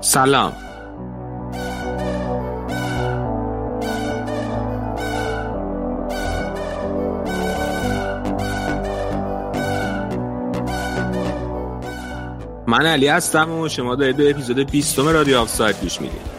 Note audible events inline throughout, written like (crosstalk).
سلام. من علی هستم و شما دارید به اپیزود 20 رادیو آف سایت گوش می‌دید.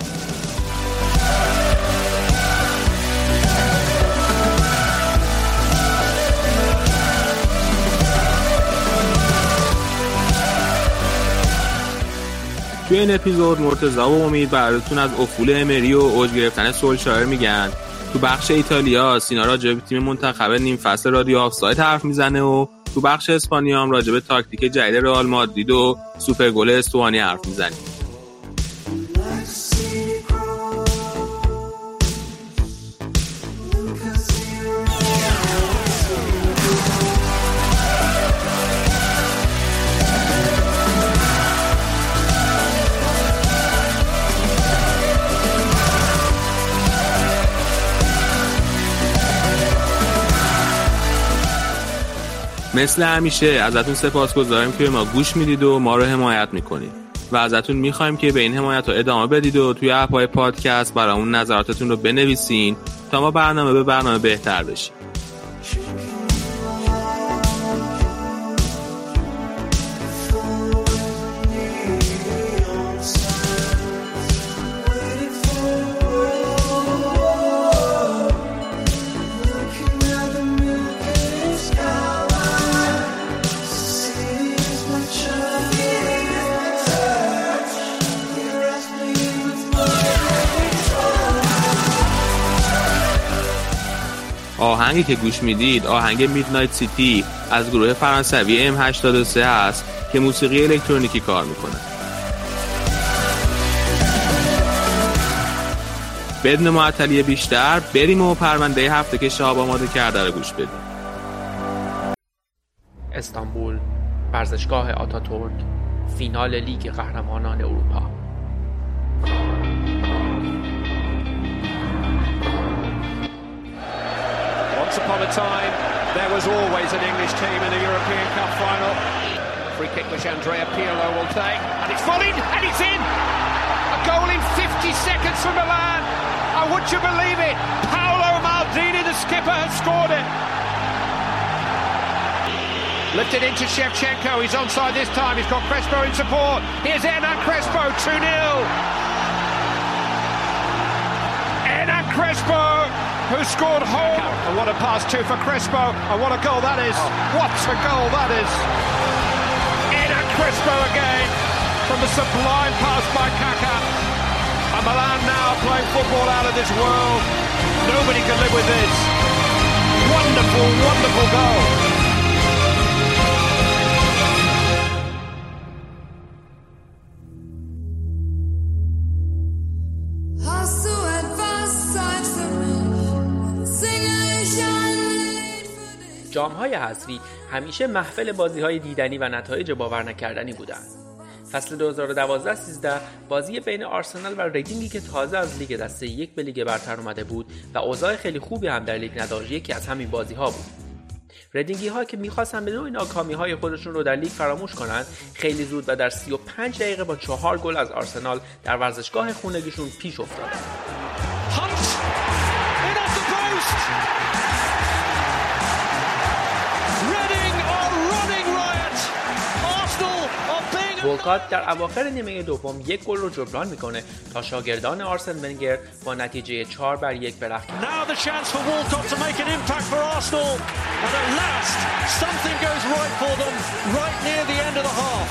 توی این اپیزود مرتضی و امید براتون از افول امری و اوج گرفتن سولشایر میگن. تو بخش ایتالیا سینا راجع تیم منتخب نیم فصل رادیو آفساید حرف می‌زنه و تو بخش اسپانیا هم راجع به تاکتیک جدید رئال مادرید و سوپر گل استوانی حرف می‌زنیم. مثل همیشه ازتون سپاس گذاریم که ما گوش می‌دید و ما رو حمایت می‌کنید. و ازتون می‌خوایم که به این حمایت رو ادامه بدید و توی اپهای پادکست برامون نظراتتون رو بنویسین تا ما برنامه به برنامه بهتر بشیم. آهنگی که گوش می‌دید آهنگ میدنایت سیتی از گروه فرانسوی M83 است که موسیقی الکترونیکی کار می‌کنه. بدون معطلی بیشتر بریم و پرونده هفته که شهاب آماده کرده رو گوش بدیم. استانبول ورزشگاه آتاتورک فینال لیگ قهرمانان اروپا. Once upon a time, there was always an English team in a European Cup final. Free kick which Andrea Pirlo will take. And it's volleyed, and it's in! A goal in 50 seconds from Milan. And would you believe it? Paolo Maldini, the skipper, has scored it. Lifted into Shevchenko. He's onside this time. He's got Crespo in support. Here's Hernan Crespo, 2 Crespo who scored home. And what a pass too for Crespo. And what a goal that is. Oh. What a goal that is. Hernan Crespo again from the sublime pass by Kaka. And Milan now playing football out of this world. Nobody can live with this. Wonderful, wonderful goal. Für dich? جام های حذفی همیشه محفل بازی های دیدنی و نتایج باور نکردنی بودند. فصل 2012-13 بازی بین آرسنال و ریدینگی که تازه از لیگ دسته یک به لیگ برتر اومده بود و اوضاع خیلی خوبی هم در لیگ نداشت یکی از همین بازی ها بود. ریدینگی ها که می‌خواستن به نوعی ناکامی های خودشون رو در لیگ فراموش کنند خیلی زود و در 35 دقیقه با چهار گل از آرسنال در ورزشگاه خونگیشون پیش افتادن. ولکات در اواخر نیمه دوم یک گل رو جبران می‌کنه تا شاگردان آرسن ونگر با نتیجه 4 بر یک کشند. Now the chance for Walcott to make an impact for Arsenal. And at last, something goes right for them right near the end of the half.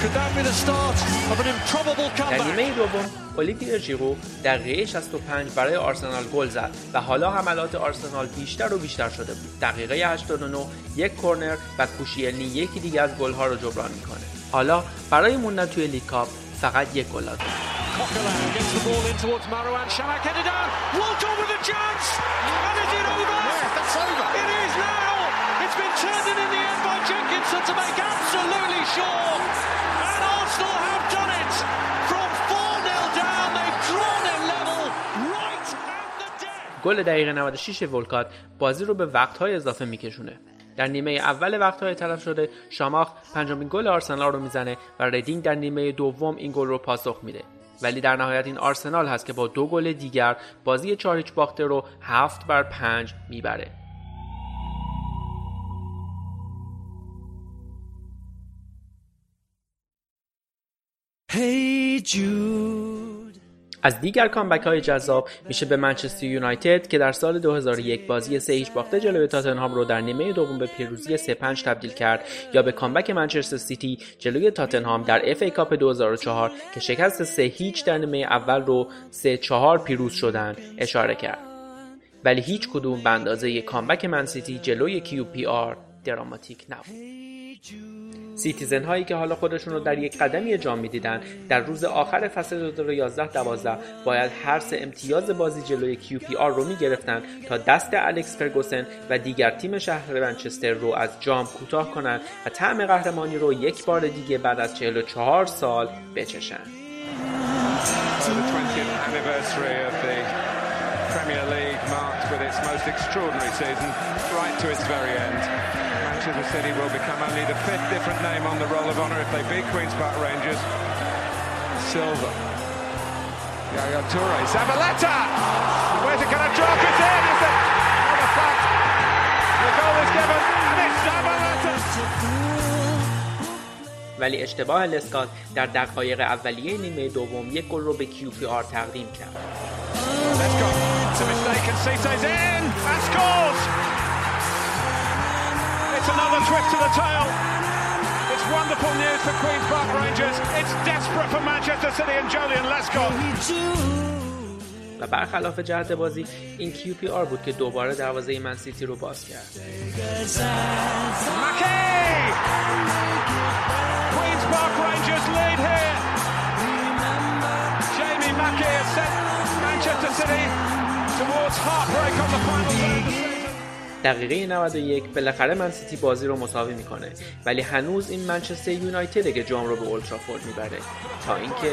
Could that be the start of an improbable در comeback? نیمه دوم اولیویر ژیرو دقیقه 65 برای آرسنال گل زد و حالا حملات آرسنال بیشتر و بیشتر شده بود دقیقه 89 یک کرنر و کوشیلنی یکی دیگه از گلها رو جبران می‌کنه حالا برای موندن توی لیکاپ فقط یک گل گل دقیقه 96 ولکات بازی رو به وقت‌های اضافه میکشونه. در نیمه اول وقتهای طرف شده شاماخ پنجمین گل آرسنال رو می‌زنه و ردینگ در نیمه دوم این گل رو پاسخ میده ولی در نهایت این آرسنال هست که با دو گل دیگر بازی چهار هیچ باخته رو هفت بر پنج می‌بره Hey. از دیگر comeback های جذاب میشه به منچستر یونایتد که در سال 2001 بازی 3 هیچ باخته جلوی تاتنهام رو در نیمه دوم به پیروزی 3 5 تبدیل کرد. یا به comeback منچستر سیتی جلوی تاتنهام در FA Cup 2004 که شکست 3 هیچ در نیمه اول رو 3 4 پیروز شدن اشاره کرد. ولی هیچ کدوم به اندازه comeback من سیتی جلوی QPR دراماتیک نبود. سیتیزن هایی که حالا خودشون رو در یک قدمی جام می‌دیدن در روز آخر فصل 2011-12 باید هر سه امتیاز بازی جلوی کیو پی آر رو می‌گرفتن تا دست الکس فرگوسن و دیگر تیم شهر منچستر رو از جام کوتاه کنند و طعم قهرمانی رو یک بار دیگه بعد از 44 سال بچشن. So the 20th anniversary of the Premier League marked with its most extraordinary season right to its very end. Manchester City will become only the fifth different name on the roll of honour if they beat Queen's Park Rangers. Silva. Yaya Toure. Zabaleta! Where's it going to drop? It's in! Is it? On the flat. The goal is given and it's Zabaleta! ولی اشتباه لسکات در دقایق اولیه نیمه دوم یک گل رو به کیو پی آر تقدیم کرد. Let's go. It's a mistake and Cise's in and scores! It's another twist to the tail. It's wonderful news for Queen's Park Rangers. It's desperate for Manchester City and Jolyon Lescott. و برخلاف جهت بازی این کیو پی آر بود که دوباره دروازه من سیتی رو باز کرد. Mackey! Queen's Park Rangers lead here. Jamie Mackey has sent Manchester City towards heartbreak on the final دقیقه 91 بالاخره من سیتی بازی رو مساوی می‌کنه. ولی هنوز این منچستر یونایتده که جام رو به اولترافورد می‌بره. تا اینکه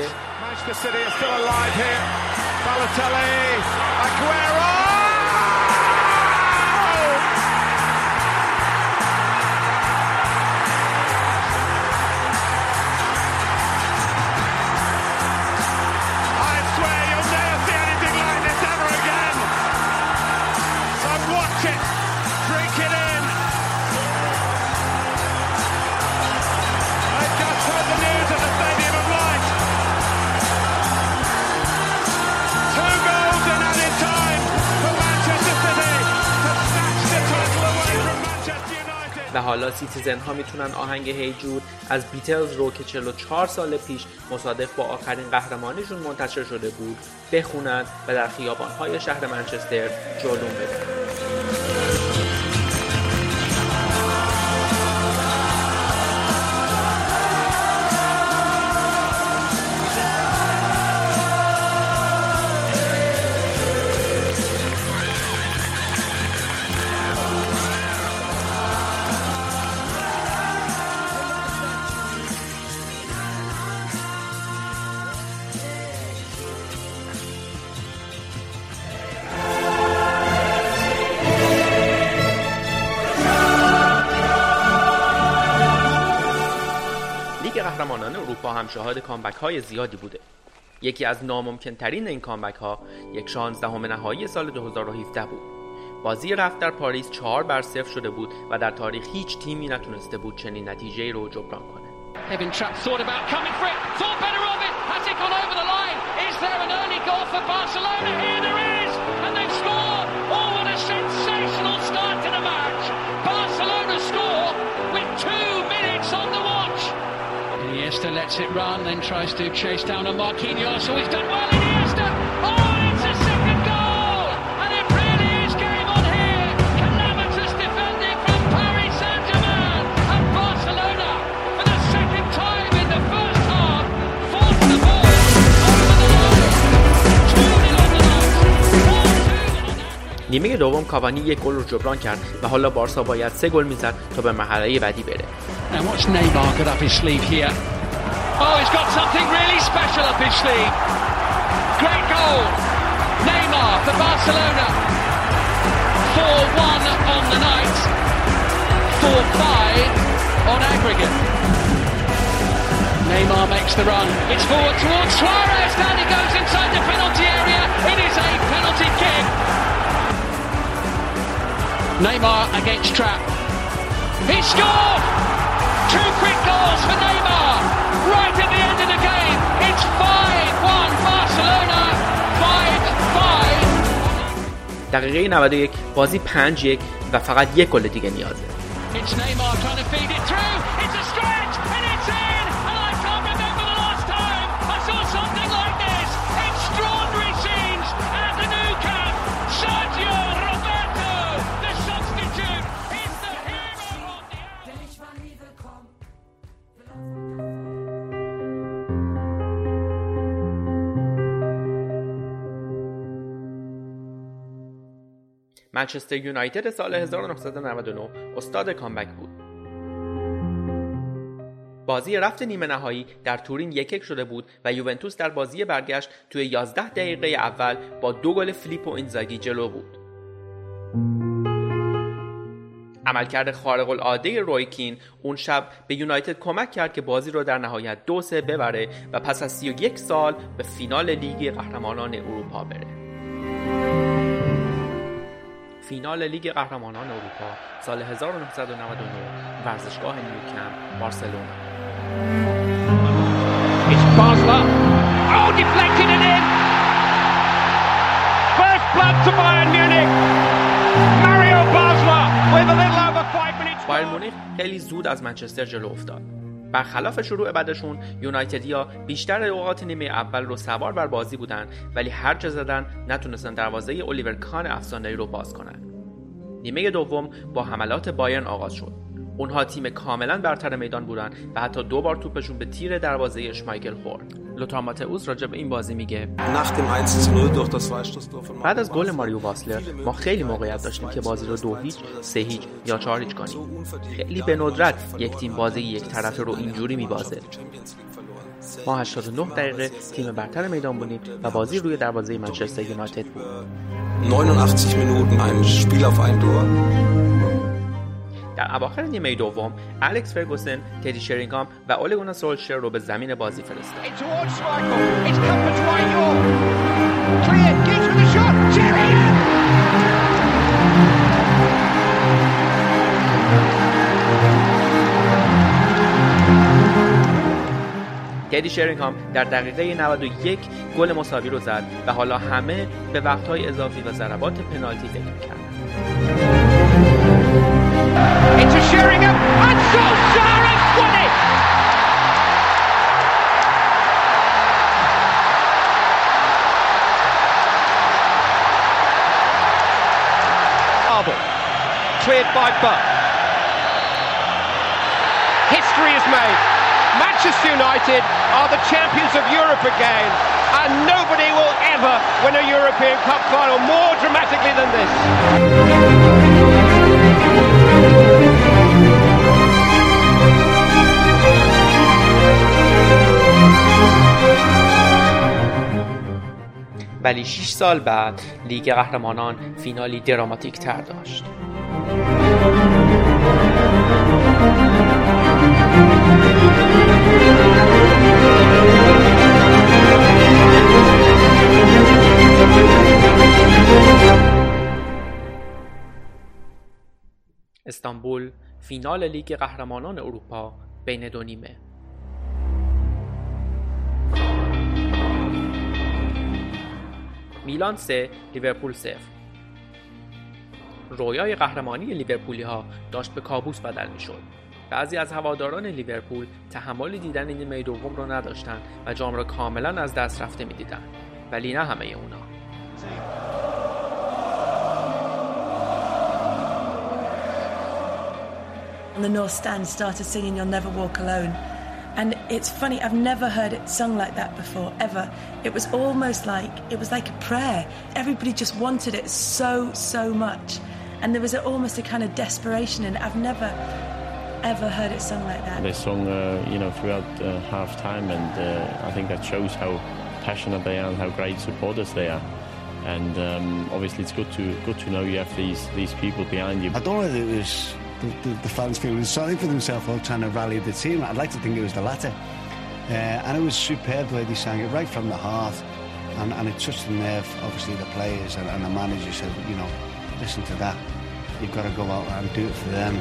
حالا سیتیزن ها می‌تونن آهنگ Hey Jude از بیتلز رو که 44 سال پیش مصادف با آخرین قهرمانیشون منتشر شده بود بخونن و در خیابان های شهر منچستر جولون بدن. هم شاهد کامبک های زیادی بوده یکی از ناممکن ترین این کامبک ها یک شانزده نهایی سال 2017 بود بازی رفت در پاریس چهار بر صفر شده بود و در تاریخ هیچ تیمی نتونسته بود چنین نتیجه رو جبران کنه Is there an early goal for Barcelona? Here there is! And they've scored! Oh, what a sensation! Iniesta lets it run, then tries to chase down a Marquinhos. So he's done well, Iniesta. Oh, it's a second goal, and it really is game on here. Calamitous defending from Paris Saint-Germain, and Barcelona, for the second time in the first half, the ball over the line. 2-0 on the night, 4-2 on average. نیمه دوم کاوانی یک گل رو جبران کرد و حالا بارسا باید سه گل می‌زد تا به مرحله بعدی بره Now watch Neymar get up his sleeve here. Oh, he's got something really special up his sleeve. Great goal. Neymar for Barcelona. 4-1 on the night. 4-5 on aggregate. Neymar makes the run. It's forward towards Suarez. Down he goes inside the penalty area. It is a penalty kick. Neymar against Trap. He scored! دقیقه 91 بازی 5 1 و فقط یک گل دیگه نیازه. منچستر یونایتد سال 1999 استاد comeback بود. بازی رفت نیمه نهایی در تورین یک یک شده بود و یوونتوس در بازی برگشت توی 11 دقیقه اول با دو گل فیلیپو اینزاگی جلو بود. عملکرد خارق العاده روی کین اون شب به یونایتد کمک کرد که بازی رو در نهایت دو سه ببره و پس از 31 سال به فینال لیگ قهرمانان اروپا بره. فینال لیگ قهرمانان اروپا سال 1999 ورزشگاه نیوکم بارسلونا. این. ماریو بایر مونیخ خیلی زود از منچستر جلو افتاد. برخلاف شروع بعدشون یونایتدیا بیشتر اوقات نیمه اول رو سوار بر بازی بودن ولی هر چه زدن نتونستن دروازه الیور کان افسانه‌ای رو باز کنن. نیمه دوم با حملات بایرن آغاز شد. اونها تیم کاملا برتر میدان بودن و حتی دو بار توپشون به تیر دروازه اشمایکل خورد لوتار ماتئوس راجع به این بازی میگه Nach dem 1-0 durch das Freistoßtor von بعد از گل ماریو واسلر ما خیلی موقعیت داشتیم که بازی رو دو هیچ، سه هیچ یا چهار هیچ کنیم. خیلی به ندرت یک تیم بازی یک طرفه رو اینجوری میبازه. ما 89 دقیقه تیم برتر میدان بودیم و بازی روی دروازه منچستر یونایتد بود. 89 Minuten ein Spiel auf ein Tor. در اواخر نیمه دوم الکس فرگوسن، تدی شرینگام و اولگونا سولشر رو به زمین بازی فرستاد. تدی شرینگهام در دقیقه 91 گل مساوی رو زد و حالا همه به وقتهای اضافی و ضربات پنالتی فکر می‌کردن. Into Sheringham. And Solskjaer has won it. Marble. Cleared by Buck. History is made. Manchester United are the champions of Europe again. And nobody will ever win a European Cup final more dramatically than this. ولی 6 سال بعد لیگ قهرمانان فینالی دراماتیک تر داشت. استانبول فینال لیگ قهرمانان اروپا بین دو نیمه میلان 3 لیورپول 0 رویای قهرمانی لیورپولی ها داشت به کابوس بدل می شد. بعضی از هواداران لیورپول تحمل دیدن نیمه دوم را نداشتند و جام را کاملا از دست رفته می ولی نه همه اونا. And the North Stand started singing You'll Never Walk Alone. And it's funny, I've never heard it sung like that before, ever. It was almost like it was like a prayer. Everybody just wanted it so, so much. And there was a, almost a kind of desperation in it. I've never ever heard it sung like that. They sung, uh, you know, throughout uh, half time, and uh, I think that shows how passionate they are and how great supporters they are. And um, obviously, it's good to good to know you have these these people behind you. I don't know if it was the, the, the fans feeling sorry for themselves or trying to rally the team. I'd like to think it was the latter. Uh, and it was superb the way they sang it right from the heart. And, and it touched the nerve, obviously, the players and, and the manager said, you know, listen to that. You've got to go out and do it for them.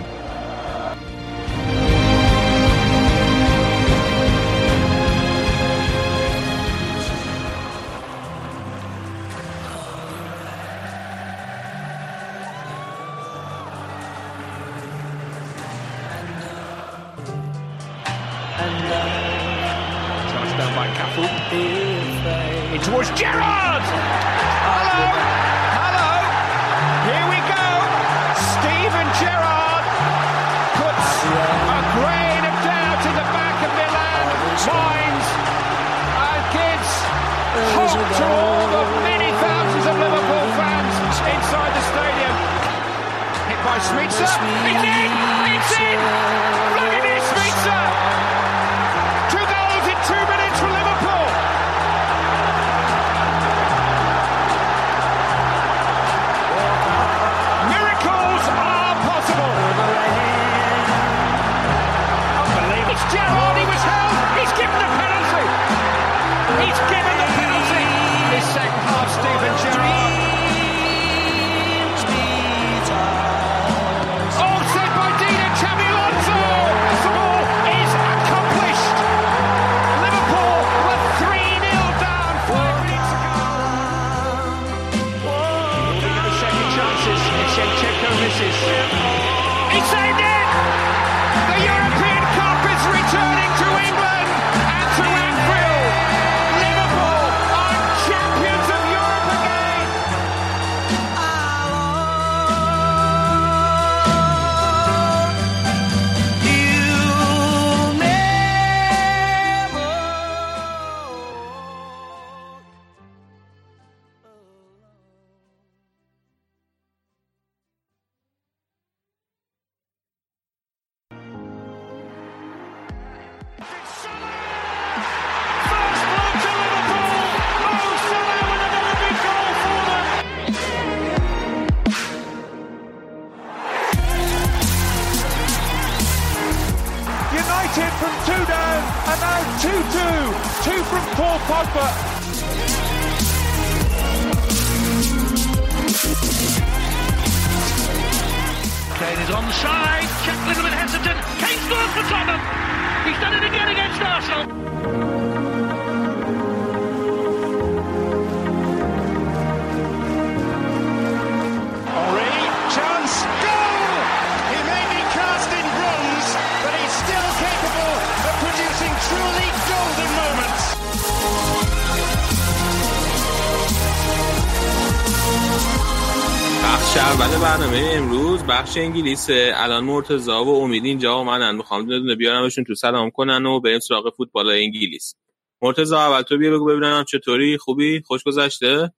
بخش انگلیسه الان مرتضا و امید اینجا اومدن. می‌خوام دونه بیارمشون تو سلام کنن و بریم سراغ فوتبال انگلیس. مرتضا اول تو بیا بگو ببینم چطوری؟ خوبی؟ خوش گذشته؟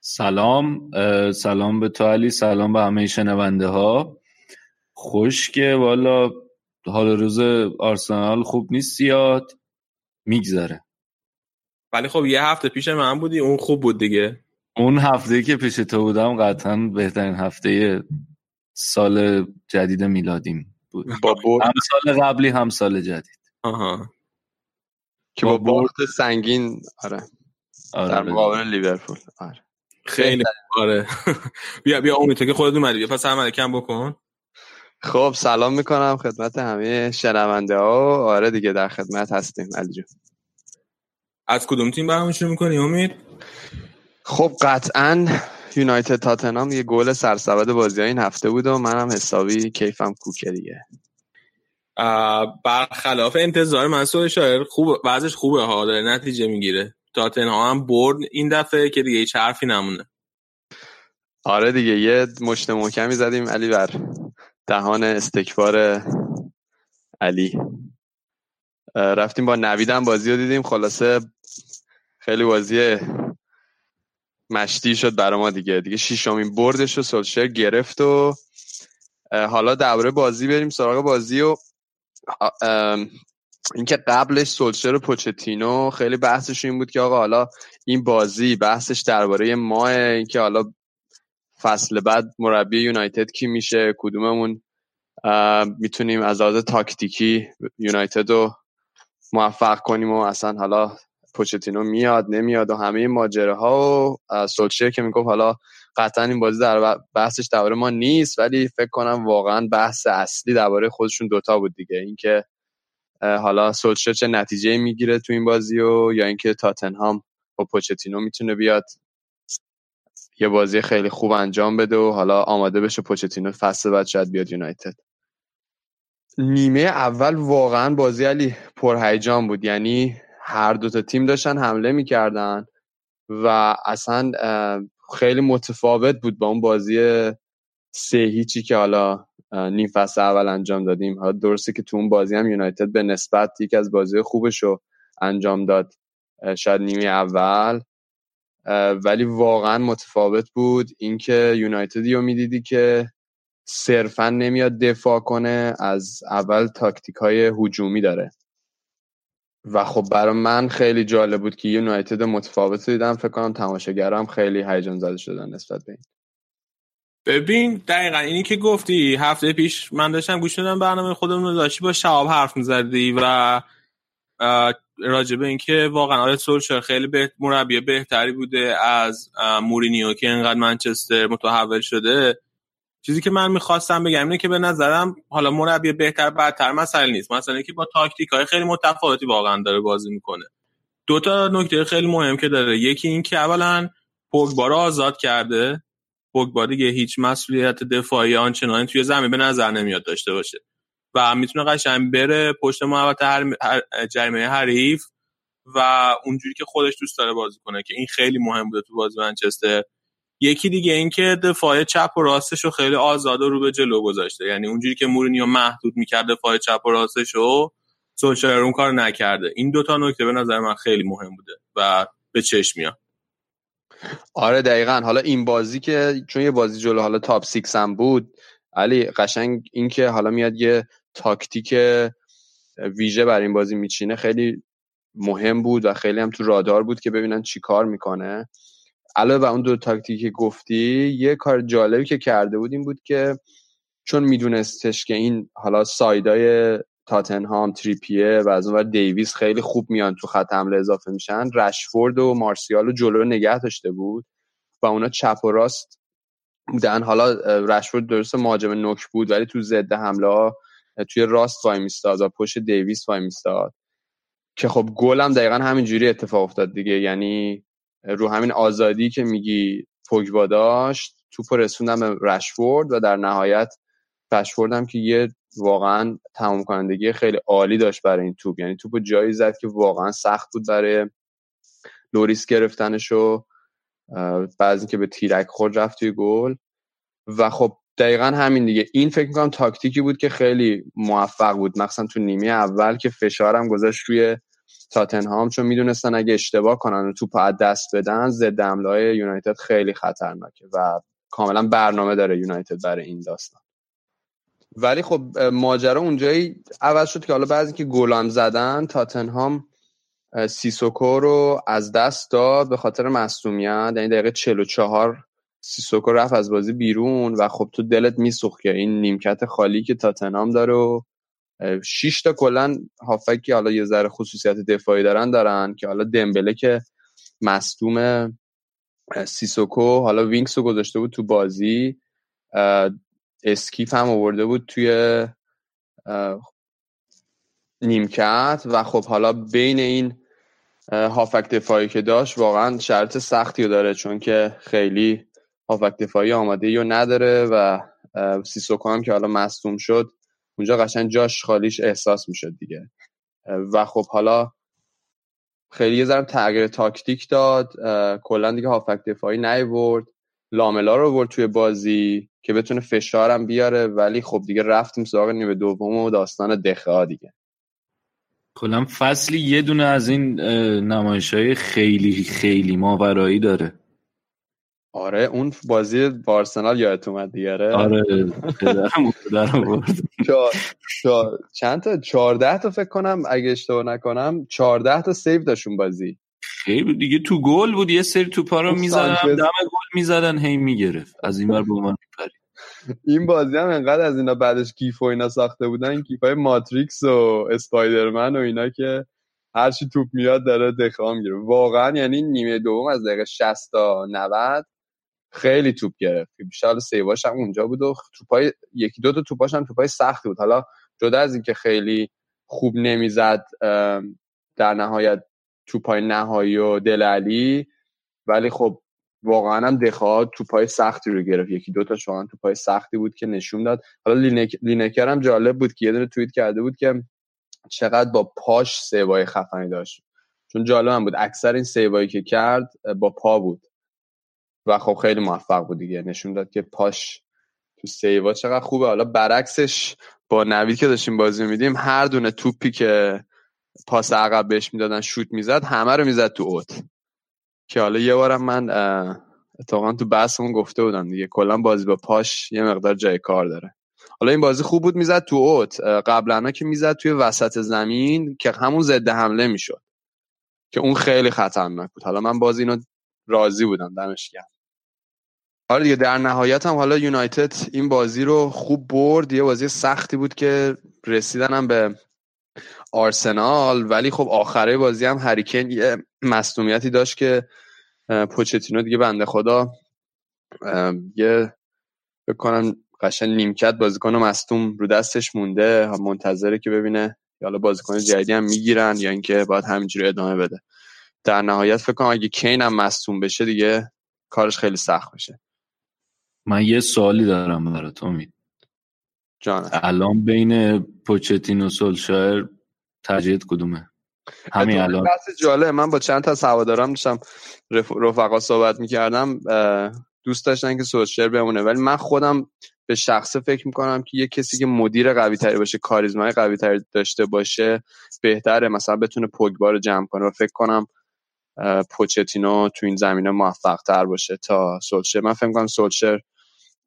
سلام سلام به تو علی سلام به همه شنونده ها خوش که والا حال روز آرسنال خوب نیست زیاد میگذره. ولی خب یه هفته پیش من بودی اون خوب بود دیگه. اون هفته که پیش تو بودم قطعا بهترین هفته سال جدید میلادیم. بود با برد؟ هم سال قبلی هم سال جدید. آها. که با برد سنگین آره. آره در مقابل لیورپول. آره. خیلی. آره. بیا بیا امید تو که خودت اومدی. بیا پس سلام کم بکن. خب سلام می‌کنم خدمت همه شنونده ها. آره دیگه در خدمت هستیم علی جون. از کدوم تیم برنامه شروع می‌کنی امید؟ خب قطعا یونایتد تاتنهام یه گل سرسبد بازی این هفته بود و منم حسابی کیفم کوکه دیگه. برخلاف انتظار من سوال شاعر خوب وضعش خوبه ها داره نتیجه می‌گیره. تاتنهام هم برد این دفعه که دیگه هیچ حرفی نمونه. آره دیگه یه مشت محکمی زدیم علی بر دهان استکبار علی. رفتیم با نویدم بازی رو دیدیم خلاصه خیلی بازی مشتی شد برای ما دیگه. دیگه شیشمین بردش رو سولشر گرفت و حالا درباره بازی بریم سراغ بازی و اینکه قبلش سولشر و پوچتینو خیلی بحثش این بود که آقا حالا این بازی بحثش درباره ماه اینکه حالا فصل بعد مربی یونایتد کی میشه کدوممون می‌تونیم از لحاظ تاکتیکی یونایتد رو موفق کنیم و اصلا حالا پوچتینو میاد نمیاد و همه ماجراها و سولشیر که می‌گفت حالا قطعا این بازی در بحثش درباره ما نیست ولی فکر کنم واقعا بحث اصلی درباره خودشون دوتا بود دیگه. اینکه حالا سولشر چه نتیجه می‌گیره تو این بازی و یا اینکه تاتنهام با پوچتینو می‌تونه بیاد. یه بازی خیلی خوب انجام بده و حالا آماده بشه پوچتینو فصل بعد شاید بیاد یونایتد. نیمه اول واقعا بازی علی پرهیجان بود. یعنی هر دو تا تیم داشتن حمله می‌کردن و اصلا خیلی متفاوت بود با اون بازی سه هیچی که حالا نیم فصل اول انجام دادیم. حالا درسته که تو اون بازی هم یونایتد به نسبت یکی از بازی خوبش رو انجام داد شاید نیمه اول. ولی واقعا متفاوت بود اینکه یونایتدی رو می‌دیدی که صرفا نمیاد دفاع کنه از اول تاکتیک های هجومی داره. و خب برای من خیلی جالب بود که یونایتد متفاوت دیدم. فکر کنم تماشاگرم خیلی هیجان زده شدن نسبت به این. ببین دقیقا اینی که گفتی هفته پیش من داشتم گوش میدم برنامه خودمون رو داشتی با شعب حرف می‌زدی و راجع به اینکه واقعا آره سولشر خیلی به مربی بهتری بوده از مورینیو که انقدر منچستر متحول شده. چیزی که من می‌خواستم بگم اینه که به نظرم حالا مربی بهتر بدتر مسئله نیست. مثلا که با تاکتیک های خیلی متفاوتی واقعا داره بازی می‌کنه. دو تا نکته خیلی مهم که داره. یکی این که اولا پوگبا رو آزاد کرده. پوگبا دیگه هیچ مسئولیت دفاعی آنچنانی توی زمین به نظر نمیاد داشته باشه. و می‌تونه قشنگ بره پشت محوطه هر, جریمه حریف و اونجوری که خودش دوست داره بازی کنه که این خیلی مهم بوده تو بازی منچستر. یکی دیگه این که دفاع چپ و راستش رو خیلی آزاد و رو به جلو گذاشته. یعنی اونجوری که مورینیو محدود می‌کرد دفاع چپ و راستش رو سولشایر اون کار نکرده. این دوتا نکته به نظر من خیلی مهم بوده و به چشم میاد. آره دقیقا. حالا این بازی که چون یه بازی جلو حالا top six هم بود علی قشنگ این که حالا میاد یه تاکتیک ویژه بر این بازی میچینه خیلی مهم بود و خیلی هم تو رادار بود که ببینن چی کار می‌کنه. علاوه بر اون دو تاکتیک گفتی یه کار جالبی که کرده بود این بود که چون میدونستش که این حالا سایدای تاتنهام تریپیه و از اون دیویس خیلی خوب میان تو خط حمله اضافه میشن رشفورد و مارسیال رو جلو نگه داشته بود و اونا چپ و راست بودن. حالا رشفورد درست مهاجم نوک بود ولی تو ضد حمله توی راست وای میستاد و پشت دیویس وای میستاد. که خب گل هم دقیقا همینجوری اتفاق افتاد دیگه. یعنی رو همین آزادی که میگی پوگبا داشت توپ رسوندم به رشفورد و در نهایت رشفورد هم که یه واقعا تمام کنندگی خیلی عالی داشت برای این توپ. یعنی توپ جایی زد که واقعا سخت بود برای لوریس گرفتنش و بعد اینکه به تیرک خورد رفت توی گل. و خب دقیقا همین دیگه. این فکر می‌کنم تاکتیکی بود که خیلی موفق بود. مخصوصا تو نیمه اول که فشارم گذاشت روی تاتنهام چون می‌دونستن اگه اشتباه کنن و توپ از دست بدن ضد حمله یونایتد خیلی خطرناکه و کاملا برنامه داره یونایتد برای این داستان. ولی خب ماجرا اونجایی عوض شد که حالا بعد اینکه گلم زدن تاتنهام سیسوکو رو از دست داد به خاطر مصدومیت یعنی دقیقه 44 سیسوکو رفت از بازی بیرون و خب تو دلت میسوخت که این نیمکت خالی که تاتنهام داره و 6 تا کلا هافکی حالا یه ذره خصوصیت دفاعی دارن دارن که حالا دمبله که مصدوم سیسوکو حالا وینکس رو گذاشته بود تو بازی. اسکیپ هم آورده بود توی نیمکت و خب حالا بین این هافک دفاعی که داشت واقعا شرط سختی رو داره چون که خیلی هافک دفاعی آماده رو نداره و سیسوکو هم که حالا مصدوم شد اونجا قشنگ جاش خالیش احساس می‌شد دیگه. و خب حالا خیلی یه تغییر تاکتیک داد کلا دیگه هافک دفاعی نیورد. لاملا رو برد توی بازی که بتونه فشارم بیاره ولی خب دیگه رفتیم سراغ نیمه دوم و داستان دخه دیگه. کلا فصلی یه دونه از این نمایش های خیلی خیلی ماورایی داره. آره اون بازی بارسنال یادت اومد دیگه؟ آره, آره چند تا؟ 14 تا فکر کنم اگه اشتباه نکنم 14 تا سیو داشون بازی. خیلی دیگه تو گل بود یه سری توپا رو می‌زدن دم گل می‌زدن هی می‌گرفت. از این بر به عنوان میپرید این بازی هم انقدر از اینا بعدش GIF و اینا ساخته بودن GIF های ماتریکس و اسپایدرمن و اینا که هرچی توپ میاد داره دخیا می‌گیره. واقعا یعنی نیمه دوم از دقیقه 60 تا 90 خیلی توپ گرفت. بیشتر سیواش هم اونجا بود و توپای یکی دو تا توپاش هم توپای سختی بود. حالا جدا از اینکه خیلی خوب نمی‌زد در نهایت توپای نهایی و دله علی ولی خب واقعا هم دخواه توپای سختی رو گرفت. یکی دو تا شما توپای سختی بود که نشون داد. حالا لینک... لینکر هم جالب بود که یه دونه توییت کرده بود که چقدر با پاش سیوای خفنی داشت. چون جالب هم بود. اکثر این سیوایی که کرد با پا بود. و خب خیلی موفق بود دیگه. نشون داد که پاش تو سیوا چقدر خوبه. حالا برعکسش با نوید که داشتیم بازی میدیم هر دونه توپی که پاس عقب بهش می‌دادن شوت می‌زد همه رو می‌زد تو اوت. که حالا یه بارم من اتفاقا تو بحثمون گفته بودم دیگه. کلا بازی با پاش یه مقدار جای کار داره. حالا این بازی خوب بود می‌زد تو اوت. قبلا که می‌زد توی وسط زمین که همون ضد حمله می‌شد. که اون خیلی خطرناک بود. حالا من بازی اینو راضی بودم دمش گرم. حالا دیگه در نهایت هم حالا یونایتد این بازی رو خوب برد. یه بازی سختی بود که رسیدنم به آرسنال ولی خب آخره بازی هم هریکن یه مصومیتی داشت که پوچتینو دیگه بنده خدا یه بکنم قشن نیمکت بازیکن مصدوم رو دستش مونده. منتظره که ببینه حالا بازیکن جدیدی هم می‌گیرن یا اینکه باید همینجوری ادامه بده. در نهایت فکر کنم اگه کین هم مصدوم بشه دیگه کارش خیلی سخت میشه. من یه سوالی دارم برات امید. جان. الان بین پوچتین و سولشایر ترجیحت کدومه؟ همین الان. بحث جالب. من با چند تا هوادارم داشتم رفقا صحبت می‌کردم دوست داشتن که سولشایر بمونه. ولی من خودم به شخصه فکر می‌کنم که یه کسی که مدیر قوی تری باشه کاریزمای قوی تری داشته باشه بهتره. مثلا بتونه پوگبا رو جمع کنه. و فکر کنم پوچتینو تو این زمینه موفق تر باشه تا سولشر من فکر کنم سولشر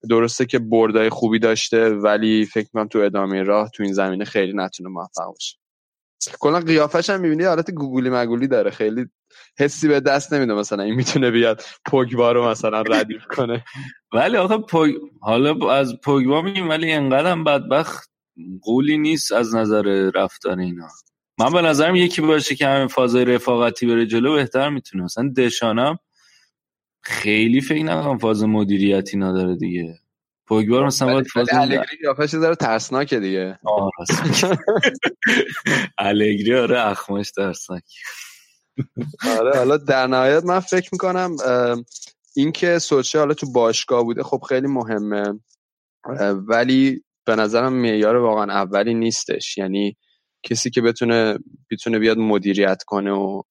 درسته که بردای خوبی داشته ولی فکر کنم تو ادامه راه تو این زمینه خیلی نتونه موفق باشه. کلا قیافش هم می‌بینی حالت گوگولی مگولی داره. خیلی حسی به دست نمیده مثلا این می‌تونه بیاد پوگبا رو مثلا ردیف کنه. ولی آخه پوگ... حالا از پوگبا میگیم ولی انقدر هم بدبخت قولی نیست از نظر رفتار اینا. من به نظرم یکی باشه که همین فازای رفاقتی بره جلو بهتر می‌تونه. مثلا دشانم خیلی فکر نکنم فاز مدیریتی نداره دیگه. پوگبا مثلا باید فاز الگری قیافش داره ترسناکه دیگه. (laughs) الگری آره اخماش ترسناک آره حالا در نهایت من فکر می‌کنم اینکه سوچه حالا تو باشگاه بوده خب خیلی مهمه. ولی به نظرم معیار واقعا اولی نیستش. یعنی کسی که بتونه بتونه بیاد مدیریت کنه و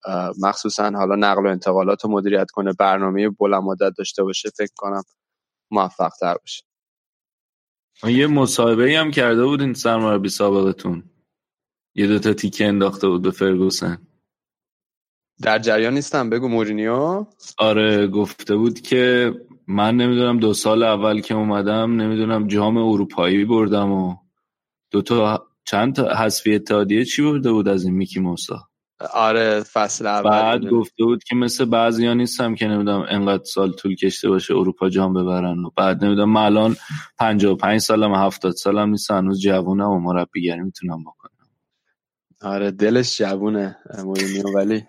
مخصوصا حالا نقل و انتقالات رو مدیریت کنه برنامه بلند مدت داشته باشه فکر کنم موفق تر باشه یه مصاحبه هم کرده بودین سرمربی سابقتون. یه دوتا تیکه انداخته بود به فرگوسن. در جریان نیستم بگو مورینیو. آره گفته بود که من نمی‌دونم دو سال اول که اومدم نمی‌دونم جام اروپایی بردم و دوتا چند تا حذفی اتحادیه چی برده بود از این میکی موسا؟ آره فصل اول بعد گفته بود که مثل بعضیا نیستم که نمی‌دونم انقدر سال طول کشته باشه اروپا جام ببرن. و بعد نمی‌دونم من الان 55 سالم 70 سالم نیست هنوز جوونم و مربیگری می‌تونم بکنم. آره دلش جوونه مورینیو ولی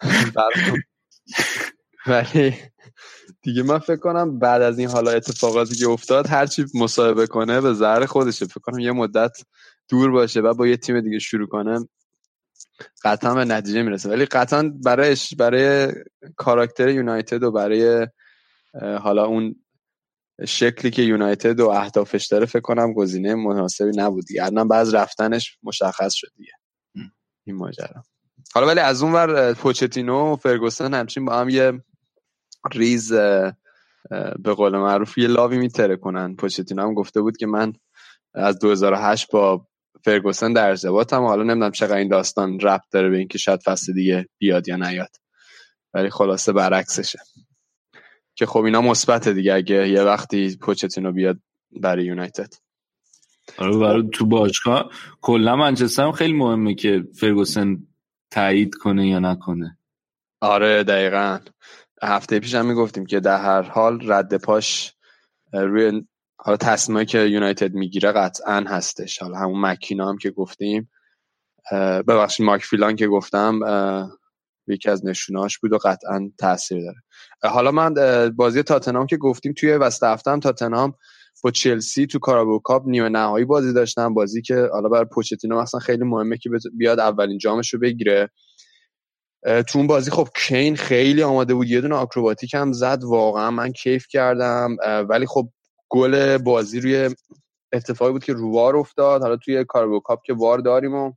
(laughs) ولی دیگه من فکر کنم بعد از این حالا اتفاقاتی که افتاد هرچی مصاحبه کنه به ذره خودشه. فکر کنم یه مدت دور باشه و با یه تیم دیگه شروع کنه قطعا به نتیجه می‌رسه. ولی قطعا برایش برای کاراکتر یونایتد و برای حالا اون شکلی که یونایتد و اهدافش داره فکر کنم گزینه مناسبی نبود دیگه. الان بعض رفتنش مشخص شد دیگه. این ماجرا. حالا ولی از اون ور پوچتینو و فرگوسن همچین با هم یه ریز به قول معروف یه لاوی میتره کنن پوچتینو هم گفته بود که من از 2008 با فرگوسن در ارتباطم. حالا نمی‌دونم چقدر این داستان ربط داره به اینکه شاید فصل دیگه بیاد یا نیاد. ولی خلاصه برعکسشه. که خب اینا مثبت دیگه. اگه یه وقتی پوچتینو بیاد برای یونایتد. آره برای تو باشگاه. کلا منچستر هم خیلی مهمه که فرگوسن تایید کنه یا نکنه. آره دقیقا. هفته پیش هم می‌گفتیم که در هر حال رد پاش روی حالا تصمیمی که یونایتد می‌گیره قطعا هستش. حالا همون مکینا هم که گفتیم ببخشید مارک فیلان که گفتم یکی از نشوناش بود و قطعا تاثیر داره. حالا من بازی تاتنام که گفتیم توی وسط هفته هم تاتنام با چلسی تو کارابو کاپ نیمه نهایی بازی داشتن. بازی که حالا برای پوچتینو مثلا خیلی مهمه که بیاد اولین جامش رو بگیره. تو اون بازی خب کین خیلی آماده بود. یه دونه آکروباتیک هم زد. واقعا من کیف کردم. ولی خب گل بازی روی اتفاقی بود که رووار افتاد. حالا توی کاربو کاپ که وار داریم و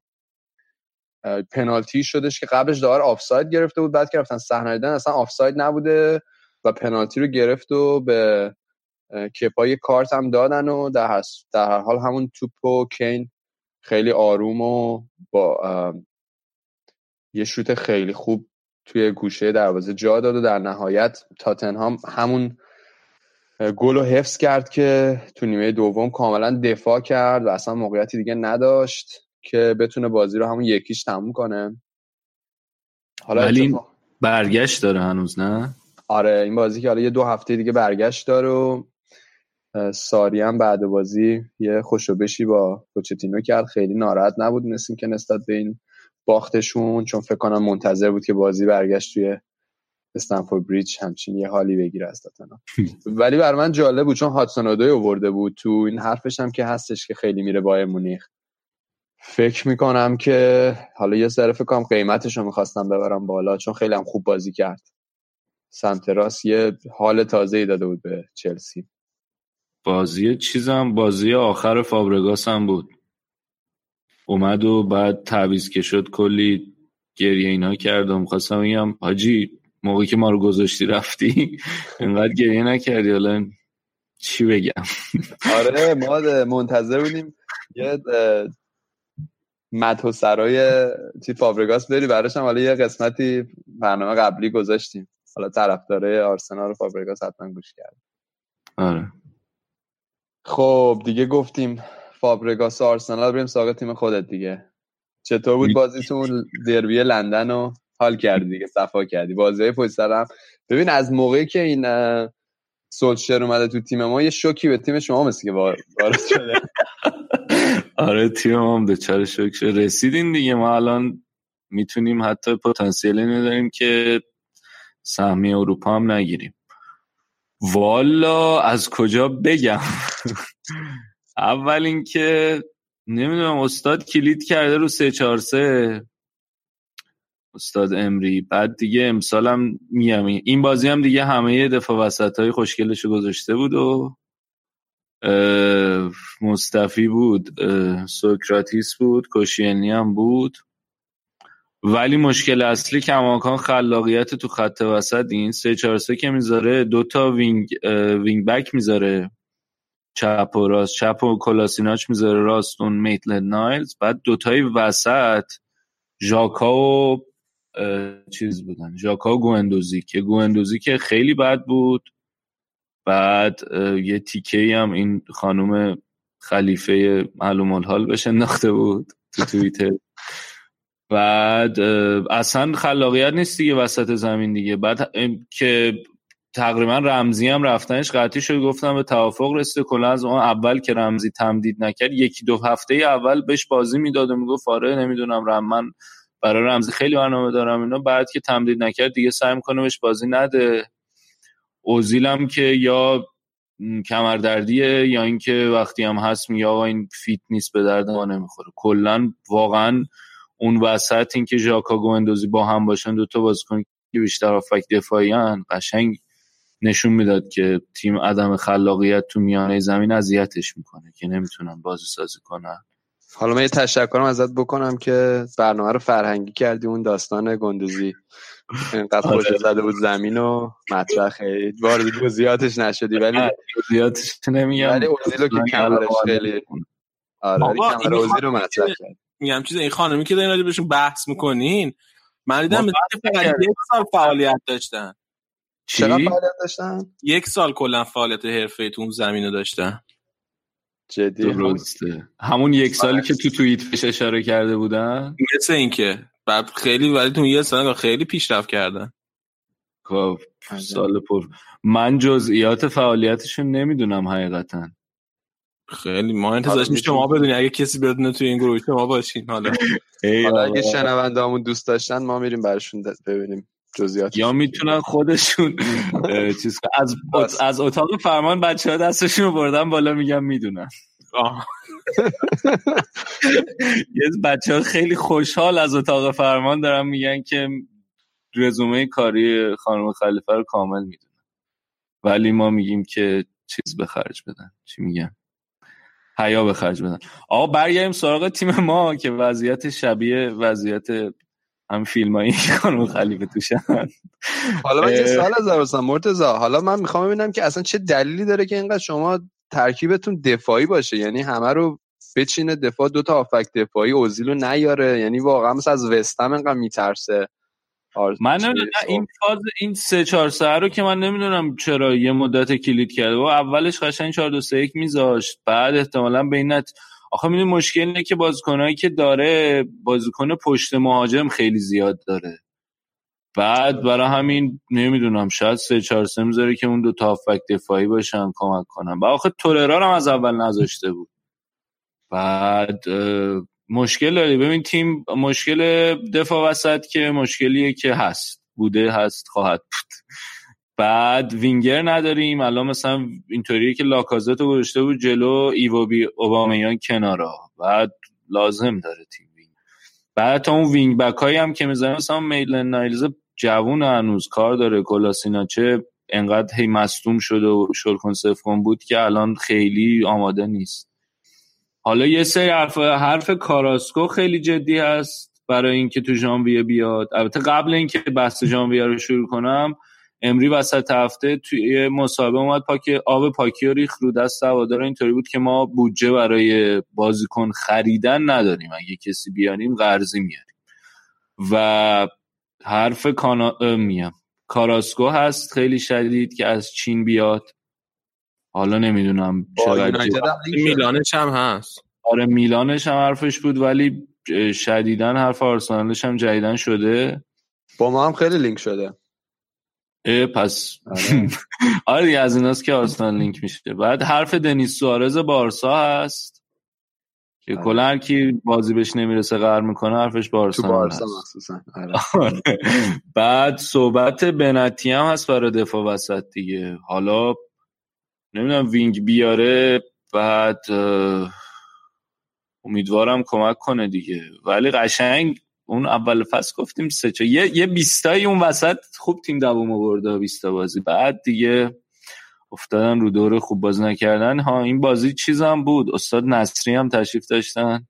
پنالتی شدش که قبلش دار آفساید گرفته بود بعد که رفتن صحنه اصلا آفساید نبوده و پنالتی رو گرفت و به کپای کارت هم دادن و در, در هر حال همون توپ و کین خیلی آروم و با یه شوت خیلی خوب توی گوشه دروازه جا داد و در نهایت تاتنهام همون گل رو حفظ کرد که تو نیمه دوم کاملا دفاع کرد و اصلا موقعیتی دیگه نداشت که بتونه بازی رو همون یکیش تموم کنه. حالا ولی برگشت داره هنوز نه؟ آره این بازی که حالا یه دو هفته دیگه برگشت داره و ساری هم بعد بازی یه خوشوبشی با پوچتینو کرد. خیلی ناراحت نبود مثل که نسبت به این باختشون چون فکر کنم منتظر بود که بازی برگشت توی استنفورد بریج همچین یه حالی بگیره از تاتنهام (laughs) ولی بر من جالب بود چون هاتسون اودوی آورده بود تو این حرفش هم که هستش که خیلی میره با مونیخ. فکر می‌کنم که حالا یه سر فکر کنم قیمتش رو می‌خواستم ببرم بالا چون خیلی هم خوب بازی کرد. سمت راست یه حال تازه ای داده بود به چلسی. بازی چیزم بازی آخر فابرگاس هم بود. اومد و بعد تعویز که شد کلی گریه اینا کردم. خواستم بگم حاجی موقعی که ما رو گذاشتی رفتی اینقدر گریه نکردی. حالا چی بگم؟ آره ما منتظر بودیم یه مدح و سرای چی فابرگاس بری براش هم. حالا یه قسمتی برنامه قبلی گذاشتیم. حالا طرفدارای آرسنال رو فابرگاس حتما گوش کرد آره. خب دیگه گفتیم فابرگاس آرسنال بریم سراغ تیم خودت دیگه. چطور بود بازیتون؟ دربی لندن رو حال کردی دیگه صفا کردی. بازی پشت سرم. ببین از موقعی که این سولشر اومده تو تیم ما یه شوکی به تیم شما مثل که وارد شده. (laughs) آره تیم ما هم دچار شوک شد. رسیدیم دیگه. ما الان می‌تونیم حتی پتانسیلی نداریم که سهمی اروپا هم نگیریم. والا از کجا بگم؟ (laughs) اول اینکه نمی‌دونم استاد کلید کرده رو سه چهار سه. استاد امری. بعد دیگه امسالم میام این بازی هم دیگه همه دفاع وسط های خوشگلش گذاشته بود و مصطفی بود سوکراتیس بود کوشیلنی هم بود. ولی مشکل اصلی کماکان خلاقیت تو خط وسط این سه چهار سه که می‌ذاره دو تا wing, وینگ بک می‌ذاره. چپ و راست چپ و کلاسیناچ می‌ذاره راست اون میتلند نایلز. بعد دوتای وسط ژاکا و چیز بودن. ژاکا گوندوزی که گوندوزی که خیلی بد بود. بعد یه تیکه هم این خانم خلیفه معلوم الحال بشه انداخته بود تو توییتر. بعد اصلا خلاقیت نیست دیگه وسط زمین دیگه. بعد که تقریبا رمزی هم رفتنش قطعی شد. گفتم به توافق رسیده. کلا از اون اول که رمزی تمدید نکرد یکی دو هفته اول بهش بازی می‌داد و می‌گفت آره نمی‌دونم رم من برای رمزی خیلی برنامه دارم. اینا بعد که تمدید نکرد دیگه سعی می‌کنه بهش بازی نده. اوزیلم که یا کمردردیه یا اینکه وقتی هم هست میگه آقا این فیت نیست به درد ما نمی‌خوره. کلا واقعا اون وسط اینکه ژاکا گوندوزی با هم باشن دو تا بازیکن که بیشتر افک دفاعی قشنگ نشون می‌داد که تیم عدم خلاقیت تو میانه زمین اذیتش می‌کنه که نمی‌تونن بازی سازی کنن. حالا من یه تشکرم ازت بکنم که برنامه رو فرهنگی کردی اون داستان گندوزی اینقدر خوش آره. زده بود زمین و مطرح خیلی. وارد جزئیاتش نشدی ولی جزئیاتش نمیگم. ولی اوزیلو که کمرش خیلی آره کمر اوزی رو مطرح کرد. میگم چیز این خانمی که دارین بهشون بحث می‌کنین من دیدم فقط یک سال فعالیت داشتن. چرا فعالیت داشتن؟ یک سال کلا فعالیت حرفه تو اون زمینو داشتن. جدی؟ درسته. همون یک سالی که تو توییت اشاره کرده بودن؟ مثل اینکه. بعد خیلی ولی تو یه سال خیلی پیشرفت کردن. خب سال پر. من جزئیات فعالیتشون نمی‌دونم حقیقتا. خیلی ما انتظارش میشه شما بدونی اگه کسی بدونه توی این گروه ما باشین. حالا. حالا اگه شنوندهامون دوست داشتن ما میریم براشون ببینیم. جزئیات یا می‌تونن خودشون (laughs) چیز از از اتاق فرمان بچه ها دستشون رو بردن بالا میگم می‌دونن. (laughs) یه بچه ها خیلی خوشحال از اتاق فرمان دارن میگن که رزومه کاری خانم خلیفه رو کامل می‌دونن. ولی ما میگیم که چیز به خرج بدن. چی میگن؟ حیا به خرج بدن. آقا برگردیم سراغ تیم ما که وضعیت شبیه وضعیت هم فیلم هایی خانم خلیفه توشن حالا من یه سوال از دارستم مرتزا حالا من می‌خوام ببینم که اصلا چه دلیلی داره که اینقدر شما ترکیبتون دفاعی باشه؟ یعنی همه رو بچینه دفاع دو تا آفک دفاعی اوزیل رو نیاره یعنی واقعا مثل از وستم اینقدر میترسه؟ من نمی‌دونم این فاز این سه چهار سه رو که من نمی‌دونم چرا یه مدت کلید کرده. و اولش قشنگ 4 2 3 1 میذاشت بعد احتمالا به این نت آخه می‌دونی مشکل اینه که بازیکنایی که داره بازیکن پشت مهاجم خیلی زیاد داره. بعد برای همین نمی‌دونم شاید سه چهار سه می‌ذاره که اون دو تا افک دفاعی باشن کمک کنم و آخه توررا هم از اول نذاشته بود. بعد مشکل داری. ببین تیم مشکل دفاع وسط که مشکلیه که هست. بوده هست خواهد بود. بعد وینگر نداریم. الان مثلا اینطوریه که لاکازت رو گذاشته بود جلو ایووبی اوبامیانگ کنارا. بعد لازم داره تیم wing. بعد تا اون wing back هایی هم که می‌زنه مثلا میتلند نایلز جوون هنوز کار داره. کولاشیناچ انقدر هی مصدوم شده و شل کن سفت کن بود که الان خیلی آماده نیست. حالا یه سری حرف, حرف کاراسکو خیلی جدی هست برای اینکه تو ژانویه بیاد. البته قبل اینکه بحث ژانویه رو شروع کنم امری وسط هفته توی مسابقه اومد پاک آب پاکی و ریخ رو دست هوادار اینطوری بود که ما بودجه برای بازیکن خریدن نداریم. اگه کسی بیاریم قرضی میاریم. و حرف کانا... میم کاراسکو هست خیلی شدید که از چین بیاد. حالا نمی‌دونم میلانش هم هست. آره میلانش هم حرفش بود ولی شدیدن حرف آرسنالش هم جدیدن شده. با ما هم خیلی لینک شده. پس (laughs) آره. دیگه از ایناست که آرسنال (laughs) لینک میشه. بعد حرف دنیس سوارز بارسا هست که کلا هر کی بازی بهش نمی‌رسه قرار می‌کنه حرفش بارسا تو بارسا مخصوصا. (laughs) آره. بعد صحبت بنتی هم هست برای دفاع وسط دیگه. حالا نمی‌دونم وینگ بیاره بعد امیدوارم کمک کنه دیگه. ولی قشنگ اون اول فصل گفتیم سه چه یه یه بیستایی اون وسط خوب تیم دوم آورده بیستا بازی. بعد دیگه افتادن رو دور خوب بازی نکردن. ها این بازی چیز هم بود. استاد نصری هم تشریف داشتن.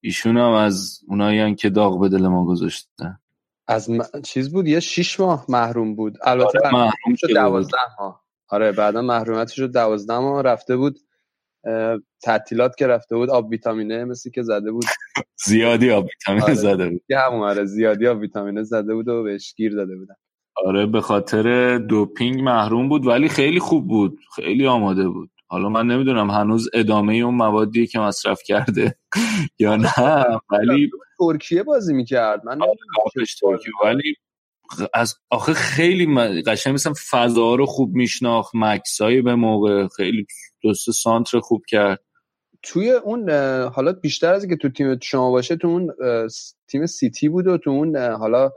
ایشون هم از اونایی که داغ به دل ما گذاشتن. از م... چیز بود؟ یه شیش ماه محروم بود. البته آره محروم شد دوازده ماه. آره بعدا محرومیتش رو دوازده ماه رفته بود. تعطیلات که رفته بود آب ویتامینه مثل که زده بود. (laughs) زیادی آب ویتامینه آره. زده بود. یه همون آره زیادی آب ویتامینه زده بود و بهش گیر داده بودن. آره به خاطر دوپینگ محروم بود ولی خیلی خوب بود. خیلی آماده بود. حالا من نمی‌دونم هنوز ادامه اون موادی که مصرف کرده (laughs) یا نه ولی ترکیه بازی می‌کرد. من آره ترکیه. ولی از آخه خیلی قشنگ مثلا فضا رو خوب میشناخت. مکسایی به موقع خیلی دوست سانتر خوب کرد. توی اون حالا بیشتر از که تو تیم شما باشه تو اون تیم سیتی بود و تو اون حالا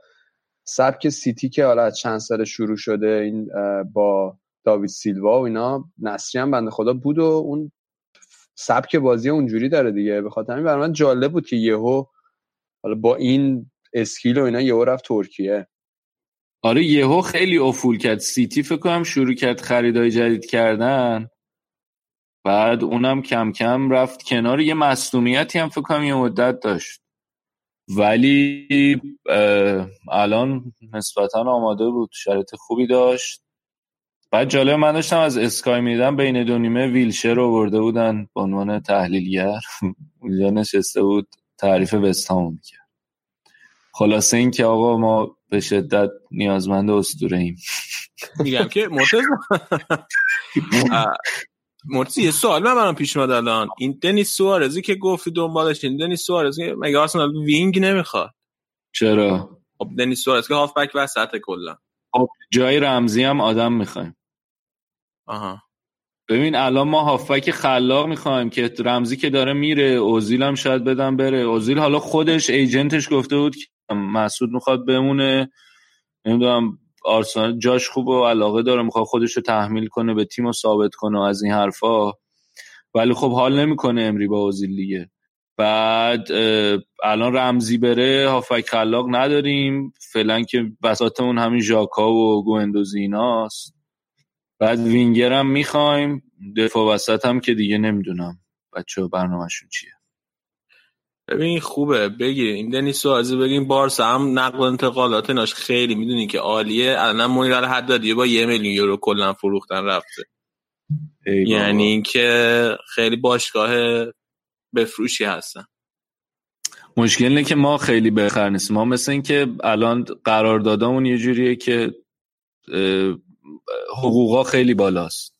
سبک سیتی که حالا از چند سال شروع شده این با داوید سیلوا و اینا نصری هم بنده خدا بود و اون سبک بازی اونجوری داره دیگه. به خاطر همین برای من جالب بود که یهو حالا با این اسکیل و اینا یهو رفت ترکیه. آره یهو خیلی افول کرد. سیتی فکر کنم شروع کرد خریدای جدید کردن. بعد اونم کم کم رفت کنار. یه مصدومیتی هم فکر کنم یه مدت داشت. ولی الان نسبتا آماده بود. شرط خوبی داشت. بعد جالب من داشتم از اسکای میدم بین دو نیمه ویلشر رو برده بودن به عنوان تحلیلگر. (laughs) اونجا نشسته بود تعریف وستهامو می‌کرد خلاصه این که آقا ما به شدت نیازمند اسطوره ایم میگم که مرتضی. (laughs) مرتضی یه سوال من برام پیش اومد الان. این دنیس سوارزی که گفتی دنبالش این دنیس سوارزی مگه آرسنال وینگ نمی‌خواد؟ چرا؟ خب دنیس سوارز که هافبک وسط کلا. خب جای رمزی هم آدم می‌خوایم. آها. ببین الان ما هافک خلاق می‌خوایم که رمزی که داره میره اوزیل هم شاید بدم بره. اوزیل حالا خودش ایجنتش گفته بود که مسعود می‌خواد بمونه. نمی‌دونم. آرسنال جاش خوب و علاقه داره می‌خواد خودش رو تحمیل کنه به تیم رو ثابت کنه و از این حرفا. ولی خب حال نمی‌کنه امری با اوزیل دیگه بعد الان رمزی بره هافک خلاق نداریم. فعلا که بساتمون همین ژاکا و گوندوزی ایناست بعد وینگر هم می‌خوایم. دفاع وسط هم که دیگه نمی‌دونم بچه برنامهشون چیه. ببین خوبه. بگیر این دنیس سوازی بگیم بارسا هم نقل و انتقالات ناش خیلی می‌دونی که عالیه. الان منیر الحدادی با یه میلیون یورو کلا فروختن رفته. یعنی اینکه خیلی باشگاه بفروشی هستن. مشکل اینه که ما خیلی بخر نیستیم. ما مثل اینکه الان قراردادامون یه جوریه که حقوقا خیلی بالاست.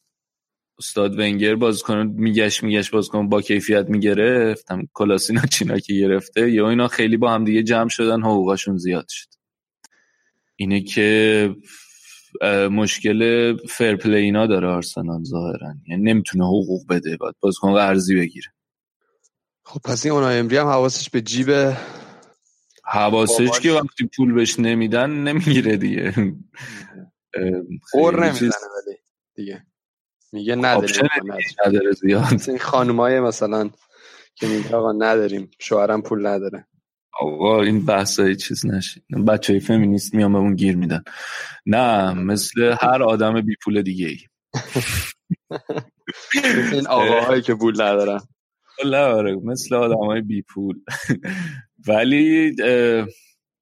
استاد ونگر بازیکن میگشت میگشت بازیکن با کیفیت می‌گرفت. هم کلاسینا چینا که گرفته؟ یا اینا خیلی با هم دیگه جمع شدن حقوقاشون زیاد شد. اینه که مشکل فرپلی اینا داره آرسنال ظاهرا. یعنی نمی‌تونه حقوق بده باید بازیکن قرضی بگیره. خب پس این اونا امری هم حواسش به جیب حواسش که وقتی پول بهش نمیدن نمی‌گیره دیگه. اور نمی‌زنه ولی دیگه. میگه نداریم نداره زیاد. این خانومای مثلا که میگه آقا نداریم شوهرم پول نداره. آقا این بحثای چیز نشید بچه های فمینیست میان به اون گیر میدن. نه مثل هر آدم بی پول دیگه ای. این آقاهایی که پول ندارن. (laughs) آره مثل آدم های بی پول. (laughs) ولی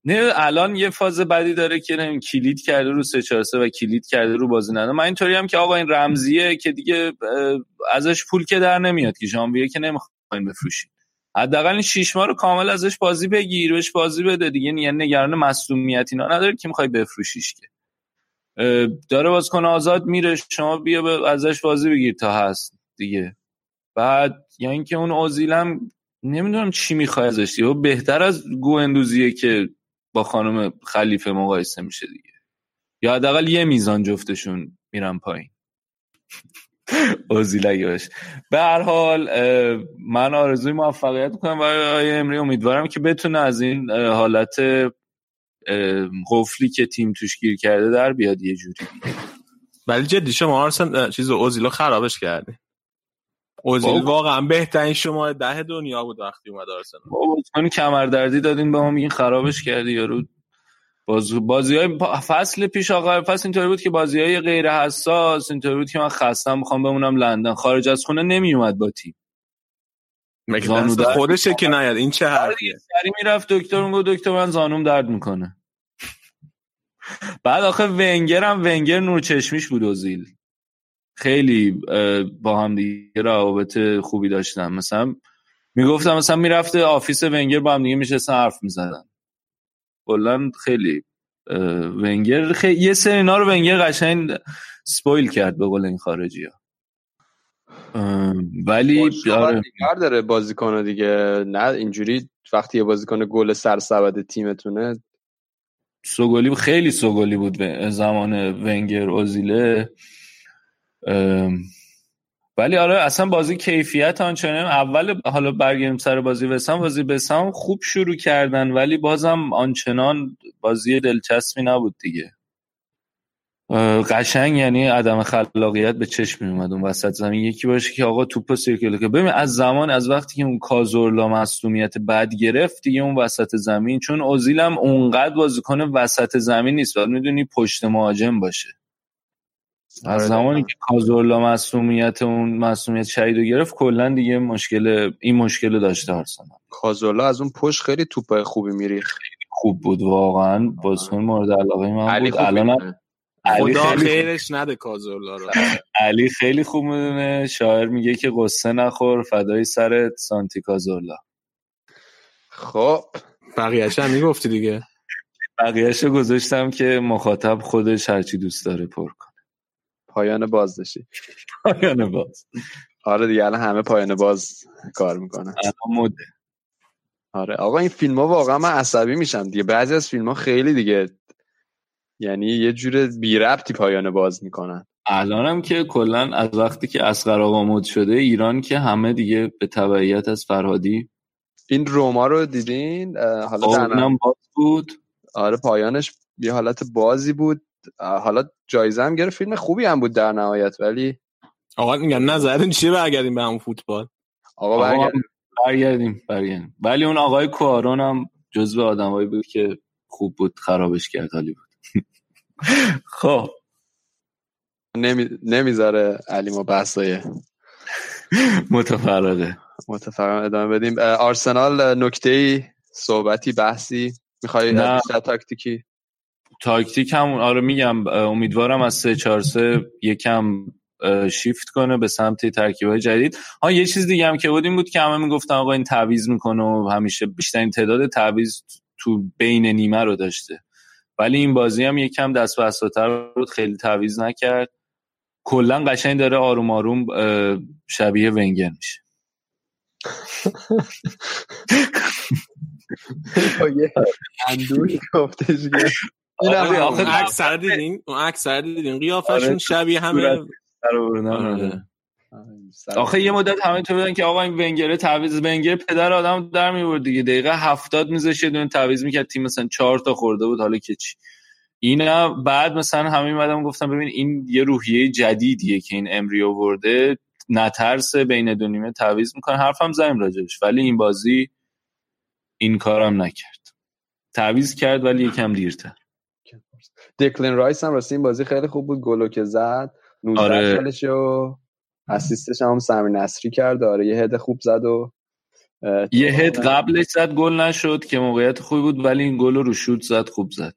نه الان یه فاز بدی داره که کلید کرده رو سه چهار و کلید کرده رو بازی نده من اینطوری هم که آقا این رمزیه که دیگه ازش پول که در نمیاد که ژانویه که نمی‌خواین بفروشید حداقل این شش ماه رو کامل ازش بازی بگیر بهش بازی بده دیگه. یعنی نگران مصونیت اینا نداره که می‌خوای بفروشیش که. داره بازیکن آزاد میره شما بیا ازش بازی بگیر تا هست دیگه. بعد یا یعنی اینکه اون اوزیلم نمی‌دونم چی می‌خوای ازش دیگه. بهتر از گو اندوزیه که با خانم خلیفه مقایسه میشه دیگه. یا حداقل یه میزان جفتشون میرن پایین. (laughs) اوزیل باشه. به هر حال من آرزوی موفقیت می‌کنم برای آقای امری امیدوارم که بتونه از این حالت قفلی که تیم توش گیر کرده در بیاد یه جوری. ولی جدی شما آرسن چیز اوزیلو خرابش کرده اوزیل واقعا بهترین شما ده دنیا بود وقتی اومد آرسنال. بابا کمردردی دادین به ما میگین خرابش کردی یارو. باز بازی های فصل پیش آقا فصل اینطوری بود که بازی های غیر حساس اینطوری بود که من خستم می‌خوام بمونم لندن. خارج از خونه نمیومد با تیم. خودشه که نیاد؟ این چه حرفیه؟ سری می‌رفت دکتر اون دکتر من زانوم درد می‌کنه. بعد آخه ونگر هم ونگر نور چشمیش بود اوزیل. خیلی با هم دیگه روابط خوبی داشتن. مثلا می‌گفتم مثلا می‌رفته office ونگر با هم دیگه میشستن حرف می‌زدن. کلا خیلی ونگر خیلی یه سری اینا رو ونگر قشنگ spoil کرد به قول این خارجی ها ولی آره. داره بازیکن دیگه. نه اینجوری وقتی یه بازیکن گل سرسبد تیمتونه. سوگلی خیلی سوگلی بود زمان ونگر اوزیله. ولی آره اصلا بازی کیفیت آنچنان اول حالا برگردیم سر بازی بسام بازی بسام خوب شروع کردن ولی بازم آنچنان بازی دلچسبی نبود دیگه. قشنگ یعنی عدم خلاقیت به چشم می اومد اون وسط زمین. یکی باشه که آقا توپ سرکل که ببین از زمان از وقتی که اون کازورلا مصونیت بد گرفت دیگه اون وسط زمین چون اوزیل هم اونقدر بازیکن وسط زمین نیست. بعد می‌دونی پشت مهاجم باشه. از زمانی که کازورلا مسئولیت اون مسئولیت شهید رو گرفت کلا دیگه مشکل این مشکل داشته آرسنال کازورلا از اون پشت خیلی توپ خوبی میری خیلی خوب بود واقعا. بازیکن مورد علاقه من بود. الان علی خدا خیرش نده کازورلا رو. علی خیلی خوب می‌دونه. شاعر میگه که قصه نخور فدای سر سانتی کازورلا. خب. بقیهش هم می‌گفتی دیگه. بقیهش گذاشتم که مخاطب خودش هرچی دوست داره پر کن پایان باز داشتی پایان باز. آره دیگه الان همه پایان باز کار می‌کنن. مده آره آقا این فیلم ها واقعا من عصبی میشم دیگه. بعضی از فیلم ها خیلی دیگه یعنی یه جور بی ربطی پایان باز می‌کنن. الانم که کلا از وقتی که اسقر آقا مد شده ایران که همه دیگه به تبعیت از فرهادی. این روما رو دیدین؟ حالا باز بود. آره پایانش یه حالت بازی بود. حالا جایزه هم گرفت. فیلم خوبی هم بود در نهایت ولی آقا میگن نظرتون چیه برگردیم به همون فوتبال؟ آقا برگردیم. برگردیم برگردیم. ولی اون آقای کوارون هم جزو آدمایی بود که خوب بود خرابش کرد حالی بود. (laughs) خب. نمی... نمی‌ذاره علی ما بحثای (laughs) متفرقه. متفرقه ادامه بدیم. آرسنال نکته صحبتی بحثی؟ می‌خوای بیشتر تاکتیکی؟ تاکتیک هم آره میگم امیدوارم از 3 4 3 یکم شیفت کنه به سمت ترکیبای جدید. ها یه چیز دیگه هم که بود این بود که همه می‌گفتن آقا این تعویض می‌کنه و همیشه بیشترین تعداد تعویض تو بین نیمه رو داشته. ولی این بازی هم یکم دست به بود خیلی تعویض نکرد. کلا قشنگ داره آروم آروم شبیه ونگر میشه. (laughs) اندوش گفتش این آخه اکثر دیدین؟ اون اکثر دیدین؟ قیافشون شبیه همه آخه یه مدت همه تو بودن که آقا این ونگره تعویض ونگر پدر آدم در میورد دیگه. دقیقه هفتاد میذاشه دون تعویض می‌کرد تیم مثلا چهار تا خورده بود. حالا که چی؟ اینا بعد مثلا همه مدام گفتم ببین این یه روحیه جدیدیه که این امری ورده نترس بین دو نیمه تعویض می‌کنه. حرفم زدیم راجبش. ولی این بازی این کارم نکرد. تعویض کرد ولی یکم دیرتر. دکلین رایس هم راستی این بازی خیلی خوب بود. گلو که زد 19 آره. سالش و اسیستش هم سمی نصری کرد. آره یه هد خوب زد و یه هد قبلش زد گل نشد که موقعیت خوبی بود ولی این گل رو شوت زد خوب زد.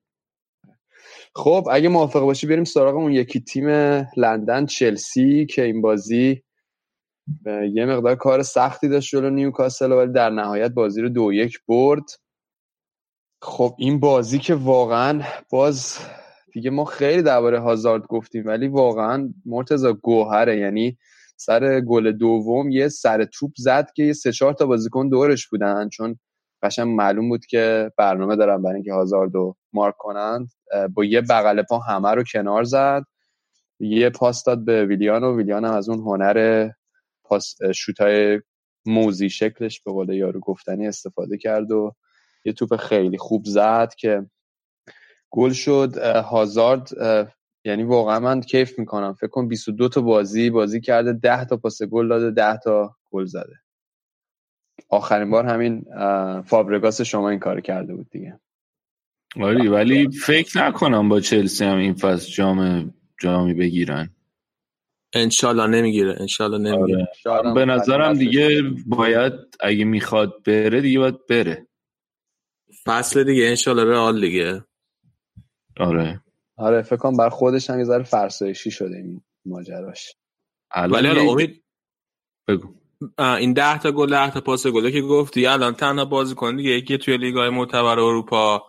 خب اگه موافق باشی بریم سراغ اون یکی تیم لندن چلسی که این بازی یه مقدار کار سختی داشت جلو نیوکاسل ولی در نهایت بازی رو دو یک برد. خب این بازی که واقعا باز دیگه ما خیلی درباره هازارد گفتیم ولی واقعا مرتضی گوهره. یعنی سر گل دوم یه سر توپ زد که یه سه چهار تا بازیکن دورش بودن. چون قشنگ معلوم بود که برنامه دارن برای اینکه هازاردو مارک کنند با یه بغل پا همه رو کنار زد. یه پاس داد به ویلیان و ویلیان هم از اون هنر پاس شوتای موزی شکلش به قول یارو گفتنی استفاده کرد و یه توپ خیلی خوب زد که گل شد هازارد یعنی واقعا من کیف می‌کنم. فکر کنم 22 تا بازی بازی کرده 10 تا پاس گل داده 10 تا گل زده. آخرین بار همین فابرگاس شما این کار کرده بود دیگه. آره ولی فکر نکنم با چلسی هم این فصل جام جامی بگیرن. انشالله نمی‌گیره انشالله نمی‌گیره. آره. به نظرم دیگه باید اگه می‌خواد بره دیگه باید بره. فصل دیگه انشالله رئال دیگه. آره. آره فکر کنم بر خودش هم یه ذره فرسایشی شده این ماجراش. ولی حالا امید بگو. این ده تا گل ده تا پاس گله که گفتی الان تنها بازیکن دیگه یکی توی لیگ های معتبر اروپا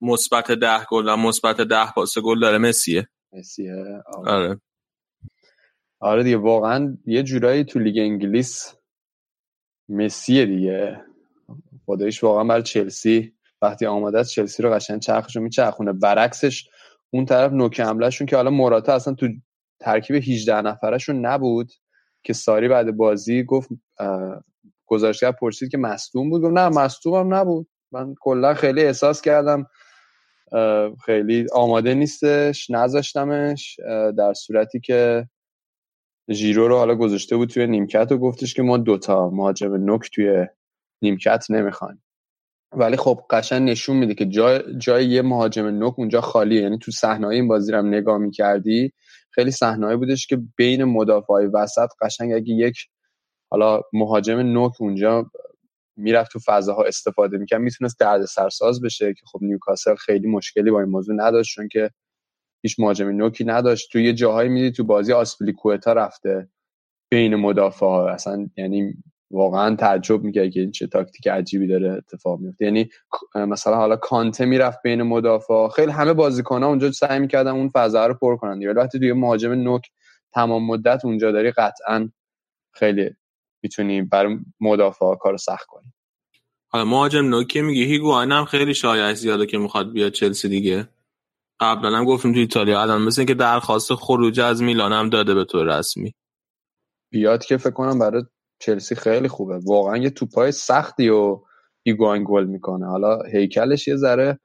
مثبت ده گل و مثبت ده پاس گل داره مسیه. مسیه آره. آره. آره دیگه واقعا یه جورایی تو لیگ انگلیس مسیه دیگه. خدایش واقعا برای چلسی وقتی آماده است چلسی رو قشنگ چرخشو میچرخونه. برعکسش اون طرف نوک حملهشون که حالا موراتا اصلا تو ترکیب 18 نفرشون نبود که ساری بعد بازی گفت گزارشگر پرسید که مصدوم بود. گفت نه مصدومم نبود. من کلا خیلی احساس کردم. خیلی آماده نیستش نذاشتمش در صورتی که ژیرو رو حالا گذاشته بود توی نیمکت و گفتش که ما دوتا مهاجم نوک توی نیمکت نمی‌خوایم. ولی خب قشن نشون میده که جای, جای یه مهاجم نوک اونجا خالیه. یعنی تو صحنه این بازی رو هم نگاه می‌کردی خیلی صحنه بودش که بین مدافعای وسط قشنگ اگه یک حالا مهاجم نوک اونجا می‌رفت تو فضاها استفاده می‌کرد می‌تونست درد سرساز بشه که خب نیوکاسل خیلی مشکلی با این موضوع نداشت چون که هیچ مهاجم نوکی نداشت. تو یه جاهایی میدی تو بازی آسپلی کوتا رفته بین مدافع ها اصلا یعنی واقعا تعجب می‌کرد که این چه تاکتیک عجیبی داره اتفاق میفته یعنی مثلا حالا کانته می‌رفت بین مدافع خیلی همه بازیکن ها اونجا سعی می‌کردن اون فضا رو پر کنن ولی وقتی توی مهاجم نوک تمام مدت اونجا داری قطعا خیلی می‌تونی برای مدافع کار سخت کنی. حالا مهاجم نوکی میگه هیگوان هم خیلی شایع زیاده که می‌خواد بیاد چلسی دیگه. قبلا هم گفتیم تو ایتالیا الان مثل که درخواست خروج از میلان هم داده به طور رسمی. بیاد که فکر کنم برای چلسی خیلی خوبه. واقعا یه توپای سختی و ایگوان گل می‌کنه. حالا هیکلش یه ذره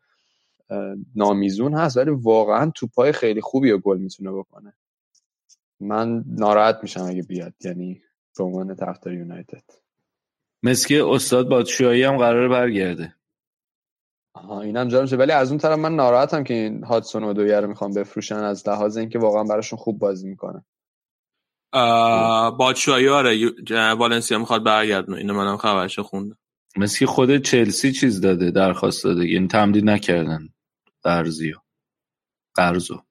نامیزون هست ولی واقعا توپای خیلی خوبی و گل می‌تونه بکنه. من ناراحت میشم اگه بیاد یعنی به عنوان طرفدار یونایتد. مسکی استاد باتشویی هم قرار برگرده. آها اینم جا میشه ولی از اون طرف من ناراحتم که این هاتسون و دویه رو می‌خوام بفروشن از لحاظ اینکه واقعا براشون خوب بازی می‌کنه. باتشویی آره والنسیا می‌خواد برگردونه اینو منم خبرش خوندم. مثل خود چلسی چیز داده درخواست داده یعنی تمدید نکردن. قرضیو. قرضو.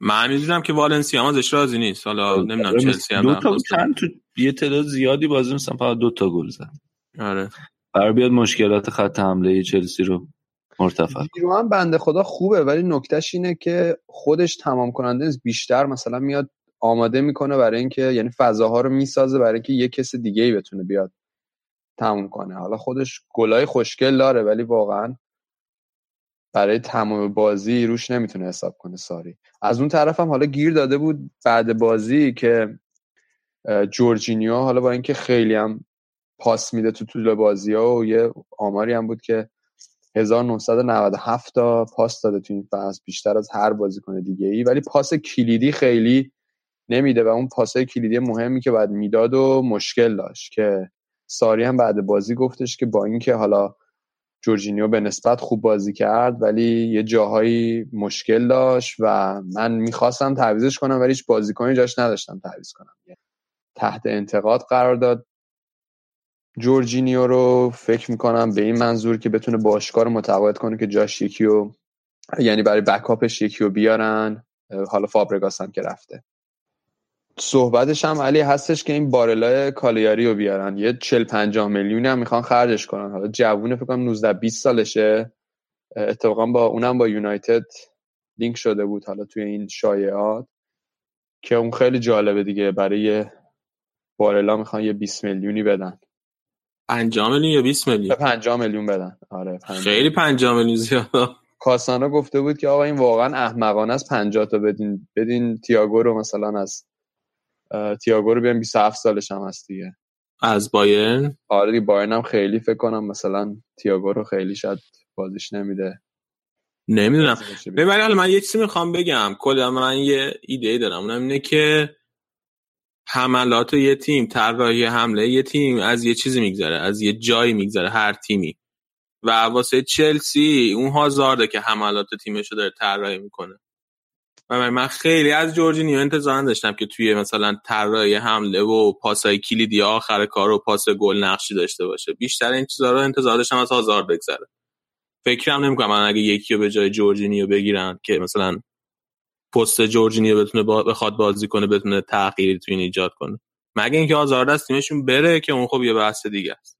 من می‌دونم که والنسیا هم ازش راضی نیست. حالا نمی‌دونم چلسی هم دو تا چند تو یه تعداد زیادی بازی مثلا فقط دو تا گل زد. آره. قرار بیاد مشکلات خط حمله چلسی رو مرتفع هم بنده خدا خوبه ولی نکتهش اینه که خودش تمام کننده نیست. بیشتر مثلا میاد آماده می‌کنه برای اینکه یعنی فضاها رو می‌سازه برای اینکه یه کس دیگه ای بتونه بیاد تموم کنه. حالا خودش گلای خوشگل داره ولی واقعا برای تمام بازی روش نمی‌تونه حساب کنه ساری. از اون طرف هم حالا گیر داده بود بعد بازی که جورجینیو حالا با اینکه خیلی هم پاس میده تو طول بازی ها و یه آماری هم بود که 1997 تا پاس داده تو این فصل بیشتر از هر بازیکن دیگه ای ولی پاس کلیدی خیلی نمیده و اون پاسای کلیدی مهمی که بعد می‌داد و مشکل داشت که ساری هم بعد بازی گفتش که با اینکه حالا جورجینیو به نسبت خوب بازی کرد ولی یه جاهایی مشکل داشت و من می‌خواستم تعویزش کنم ولی هیچ بازیکنی جاش نداشتم تعویز کنم. تحت انتقاد قرار داد. جورجینیو رو فکر می‌کنم به این منظور که بتونه باشگاه رو متقاعد کنه که جاش یکی و یعنی برای بکاپش یکی رو بیارن. حالا فابرگاس هم که رفته. صحبتش هم علی هستش که این بارلای کالیاری رو بیارن. یه 40 50 میلیونی هم می‌خوان خرجش کنن. حالا جوونه فکر کنم 19 20 سالشه. اتفاقا با اونم با یونایتد لینک شده بود حالا توی این شایعات. که اون خیلی جالبه دیگه برای بارلا می‌خوان یه 20 میلیونی بدن. 5 میلیون یا 20 میلیون؟ 5 میلیون بدن. آره خیلی 5 میلیون زیاده کاسانا گفته بود که آقا این واقعا احمقانه است 50 تا بدین بدین تییاگو رو مثلا از تییاگو رو بیان 27 سالش هم هست دیگه. از بایرن؟ آره دیگه بایرن هم خیلی فکر کنم مثلا تییاگو رو خیلی شاید بازیش نمیده. نمی‌دونم. ببین حالا من یه چیزی می‌خوام بگم. کلا من یه ایده دارم. اونم اینه که حملات یه تیم طراحی حمله یه تیم از یه چیزی میگذره از یه جایی میگذره هر تیمی. و واسه چلسی اون هازارده که حملات تیمشو داره طراحی می‌کنه. و من خیلی از جورجینیو انتظار داشتم که توی مثلا طراحی حمله و پاسای کلیدی آخر کار و پاس گل نقشی داشته باشه. بیشتر این چیزا رو انتظار داشتم از هازارد بگذره. فکرم نمی‌کنم اگه یکی رو به جای جورجینیو بگیرن که مثلا پست جورجینیو بتونه با بخواد بازی کنه بتونه تغییری تو این ایجاد کنه. مگه اینکه آزارد از تیمشون بره که اون خب یه بحث دیگه است.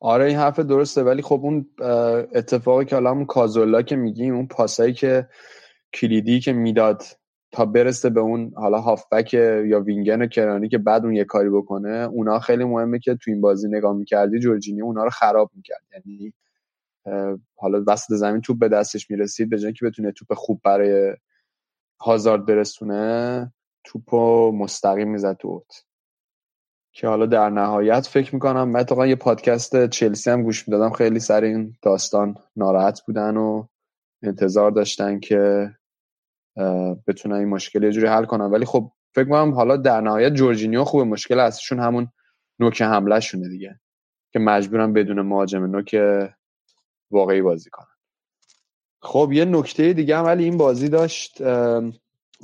آره این حرف درسته ولی خب اون اتفاقی که حالا اون کازورلا که میگیم اون پاسایی که کلیدی که می‌داد تا برسه به اون حالا هافبک یا وینگن کرانی که بعد اون یه کاری بکنه اونا خیلی مهمه که تو این بازی نگاه می‌کردی جورجینیو اونا رو خراب می‌کرد. یعنی حالا وسط زمین توپ به دستش می‌رسید به جای که بتونه توپ خوب برای هازارد برسونه توپو مستقیم می‌زد تو اوت. که حالا در نهایت فکر می‌کنم من اتفاقا یه پادکست چلسی هم گوش می‌دادم خیلی سر این داستان ناراحت بودن و انتظار داشتن که بتونن این مشکل یه جوری حل کنن. ولی خب فکر می‌کنم حالا در نهایت جورجینیو خوبه. مشکل اصلیشون همون نوک حمله شونه دیگه که مجبورن بدون مهاجم نوک واقعی بازی کنن. خب یه نکته دیگه هم ولی این بازی داشت.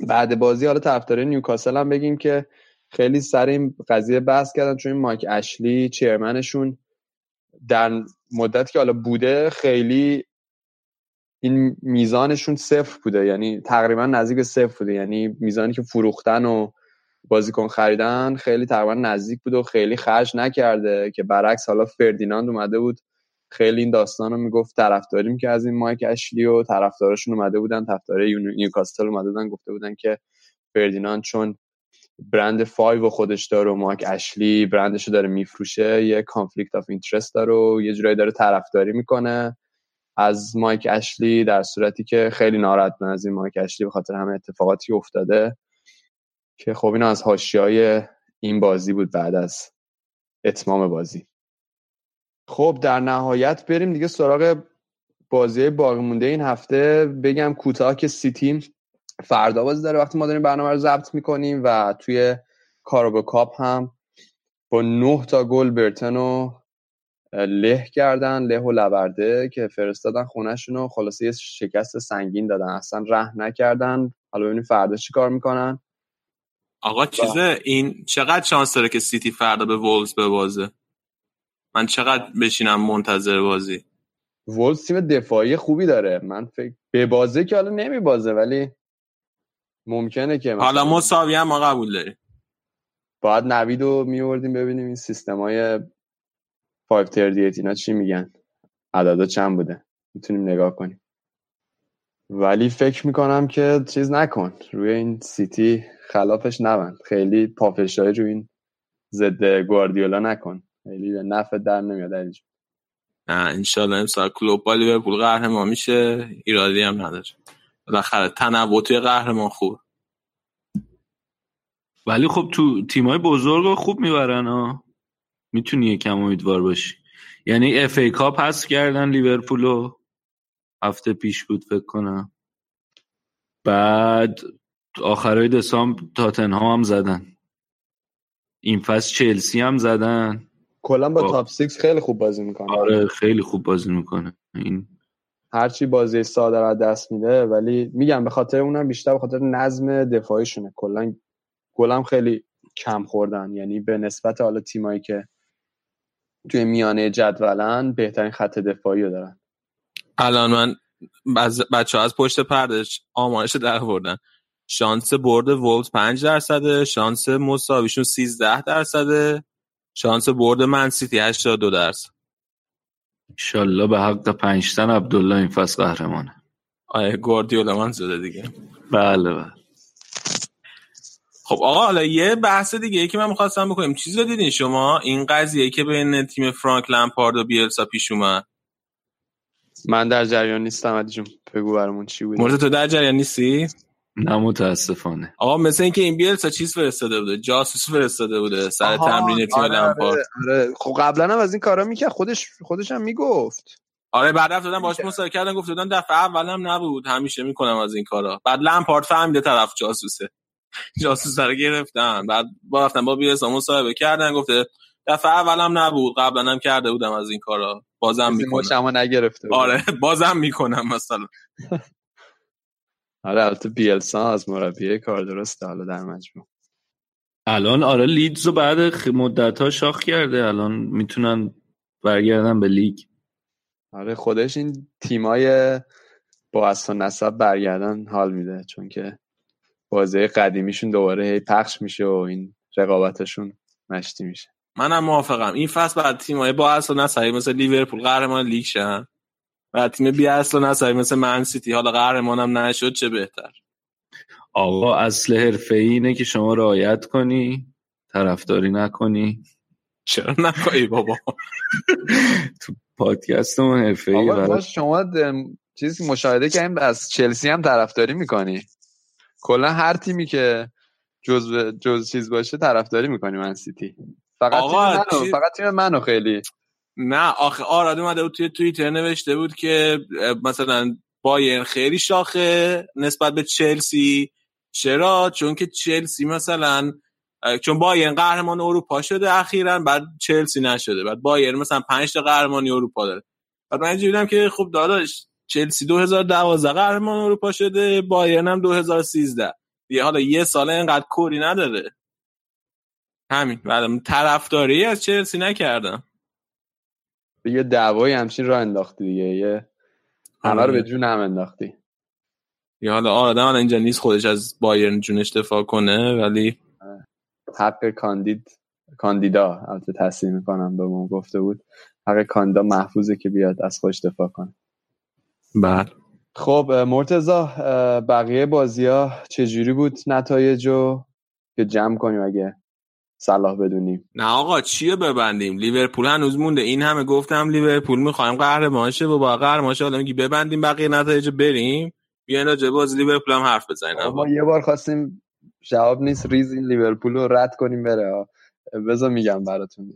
بعد بازی حالا طرفدار نیوکاسل هم بگیم که خیلی سر این قضیه بحث کردن چون این مایک اشلی چیرمنشون در مدت که حالا بوده خیلی این میزانشون صفر بوده. یعنی تقریبا نزدیک صفر بوده. یعنی میزانی که فروختن و بازیکن خریدن خیلی تقریبا نزدیک بوده و خیلی خرج نکرده که برعکس حالا فردیناند اومده بود. خیلی این داستان رو می‌گفت طرفداری که از این مایک اشلی و طرفدارشون اومده بودن طرفدار نیوکاسل اومده بودن گفته بودن که فردیناند چون برند Five خودش داره و مایک اشلی برندش رو داره میفروشه یه conflict of interest داره و یه جورایی داره طرفداری می‌کنه. از مایک اشلی در صورتی که خیلی ناراحت از این مایک اشلی به خاطر همه اتفاقاتی افتاده که خب این از های این بازی بود بعد از اتمام بازی. خب در نهایت بریم دیگه سراغ بازی باقی مونده این هفته. بگم کوتاه که سیتی فردا بازی داره. وقتی ما داریم برنامه رو ضبط می‌کنیم و توی کارابو کاپ هم با نه تا گل برتن و له کردن له و لبرده که فرستادن خونهشون و خلاصه یه شکست سنگین دادن. اصلا ره نکردن. حالا ببینیم فردا چی کار می‌کنن. آقا چیزه این چقدر شانس داره که سیتی فردا به وولز ببازه؟ من چقدر بشینم منتظر بازی؟ وولز تیم دفاعی خوبی داره. من فکر به بازه که حالا نمی بازه ولی ممکنه که حالا مساوی هم ما قبول داریم. باید نوید رو میوردیم ببینیم این سیستم های 538 اینا چی میگن؟ عددا چند بوده؟ می‌تونیم نگاه کنیم. ولی فکر می‌کنم که چیز نکن. روی این سیتی خلافش نبند. خیلی پافشایی روی این ضد گواردیولا نکن. خیلی به نفع در نمیاد اینجا نه انشالله امسال کلوب با لیورپول قهرمان میشه. ایرادی هم نداره. بالاخره تنوع توی قهرمان خوب. ولی خب تو تیمای بزرگ خوب می‌برن ها می‌تونی یکم امیدوار باشی. یعنی FA Cup پس کردن لیورپولو هفته پیش بود فکر کنم. بعد آخرای دسامبر تاتنهام هم زدن. این فصل چلسی هم زدن. کلا با top 6 خیلی خوب بازی می‌کنه. آره خیلی خوب بازی می‌کنه. این هرچی بازی ساده را دست میده ولی میگم به خاطر اونم بیشتر به خاطر نظم دفاعیشونه. کلا گلم خیلی کم خوردن. یعنی به نسبت حالا تیمایی که توی میانه جدولن بهترین خط دفاعی رو دارن. الان من بچه ها از پشت پردش آمارش در بردن شانس برد وولز 5 درصده شانس مساویشون 13 درصده شانس برد من سیتی 82 درصد. انشالله به حق پنجتن عبدالله این فصل قهرمانه. آیه گواردیولا من زده دیگه. بله بله. خب آقا حالا یه بحث دیگه ای که من می‌خواستم بکنیم چیز رو دیدین شما؟ این قضیه که بین تیم فرانک لمپارد و بیلسا پیش اومد. من در جریان نیستم عدی جون. بگو برامون چی بود مرد تو در جریان نیستی؟ نه متاسفانه. آقا مثل اینکه این بیلسا چیز فرستاده بوده جاسوس فرستاده بوده سر تمرین تیم آره لمپارد. آره, آره. خب قبلا هم از این کارا می‌کرد. خودش خودش هم می‌گفت. آره بعد رفتن باش مصاحبه کردن گفت دادن دفعه اولم نبود. همیشه می‌کنم از این کارا. بعد لمپارد فهمیده طرف جاسوسه. جاسوس رو گرفتن. بعد با رفتن با بیرسا مصاحبه کردن گفته دفعه اولم نبود قبلا هم کرده بودم از این کارا. بازم می‌کنم. شما نگرفته آره بازم می‌کنم مثلا. آره البته بیلسا از مربیه کار درسته حالا در مجموع. الان آره لیدز رو بعد مدت ها شاخ کرده الان می‌تونن برگردن به لیگ. آره خودش این تیمای با اصلا نسب برگردن حال میده چون که بازی قدیمیشون دوباره هی پخش میشه و این رقابتشون مشتی میشه. منم موافقم. این فصل بعد تیمای با اصل نسبی مثل لیورپول قهرمان لیگ شن. و تیم بی اصل نسبی مثل من سیتی. حالا قهرمانم نشد چه بهتر؟ آقا اصل حرفه اینه که شما رعایت کنی طرفداری نکنی. چرا نکنی بابا؟ (laughs) تو پادکستمون حرفه ای شما چیزی مشاهده کردیم از چلسی هم طرفداری می‌کنی. کلا هر تیمی که جز جز چیز باشه طرفداری می‌کنی من سیتی. فقط آقا تیم منو فقط تیم منو خیلی. نه آخه آراد اومده بود توی توییتر نوشته بود که مثلا بایر خیلی شاخه نسبت به چلسی. چرا؟ چون که چلسی مثلا چون بایر قهرمان اروپا شده اخیرا بعد چلسی نشده. بعد بایر مثلا 5 تا قهرمانی اروپا داره. بعد من دیدم که خب داداش چلسی 2012 قهرمان اروپا شده بایرن هم 2013 یه حالا یه سال اینقدر کوری نداره. همین بعدم طرفداری از چلسی نکردم. یه دعوای همچین را انداختی دیگه یه همه رو به جون هم انداختی. یا حالا آدم حالا اینجا نیست خودش از بایرن جونش دفاع کنه ولی حق کاندید کاندیدا البته تصدیق می‌کنم به من گفته بود. حق کاندیدا محفوظه که بیاد از خودش دفاع کنه. بله. خب مرتزا بقیه بازی ها چجوری بود نتایج رو که جمع کنیم اگه صلاح بدونیم. نه آقا چیه ببندیم؟ لیورپول هنوز مونده. این همه گفتم لیورپول می‌خوایم قهرمان شه. و با قهرمان شه. میگی ببندیم بقیه نتایج بریم. بیاین راجع باز لیورپول هم حرف بزنیم. ما یه بار خواستیم جواب نیست. ریز این لیورپول رو رد کنیم بره. بذار میگم براتون.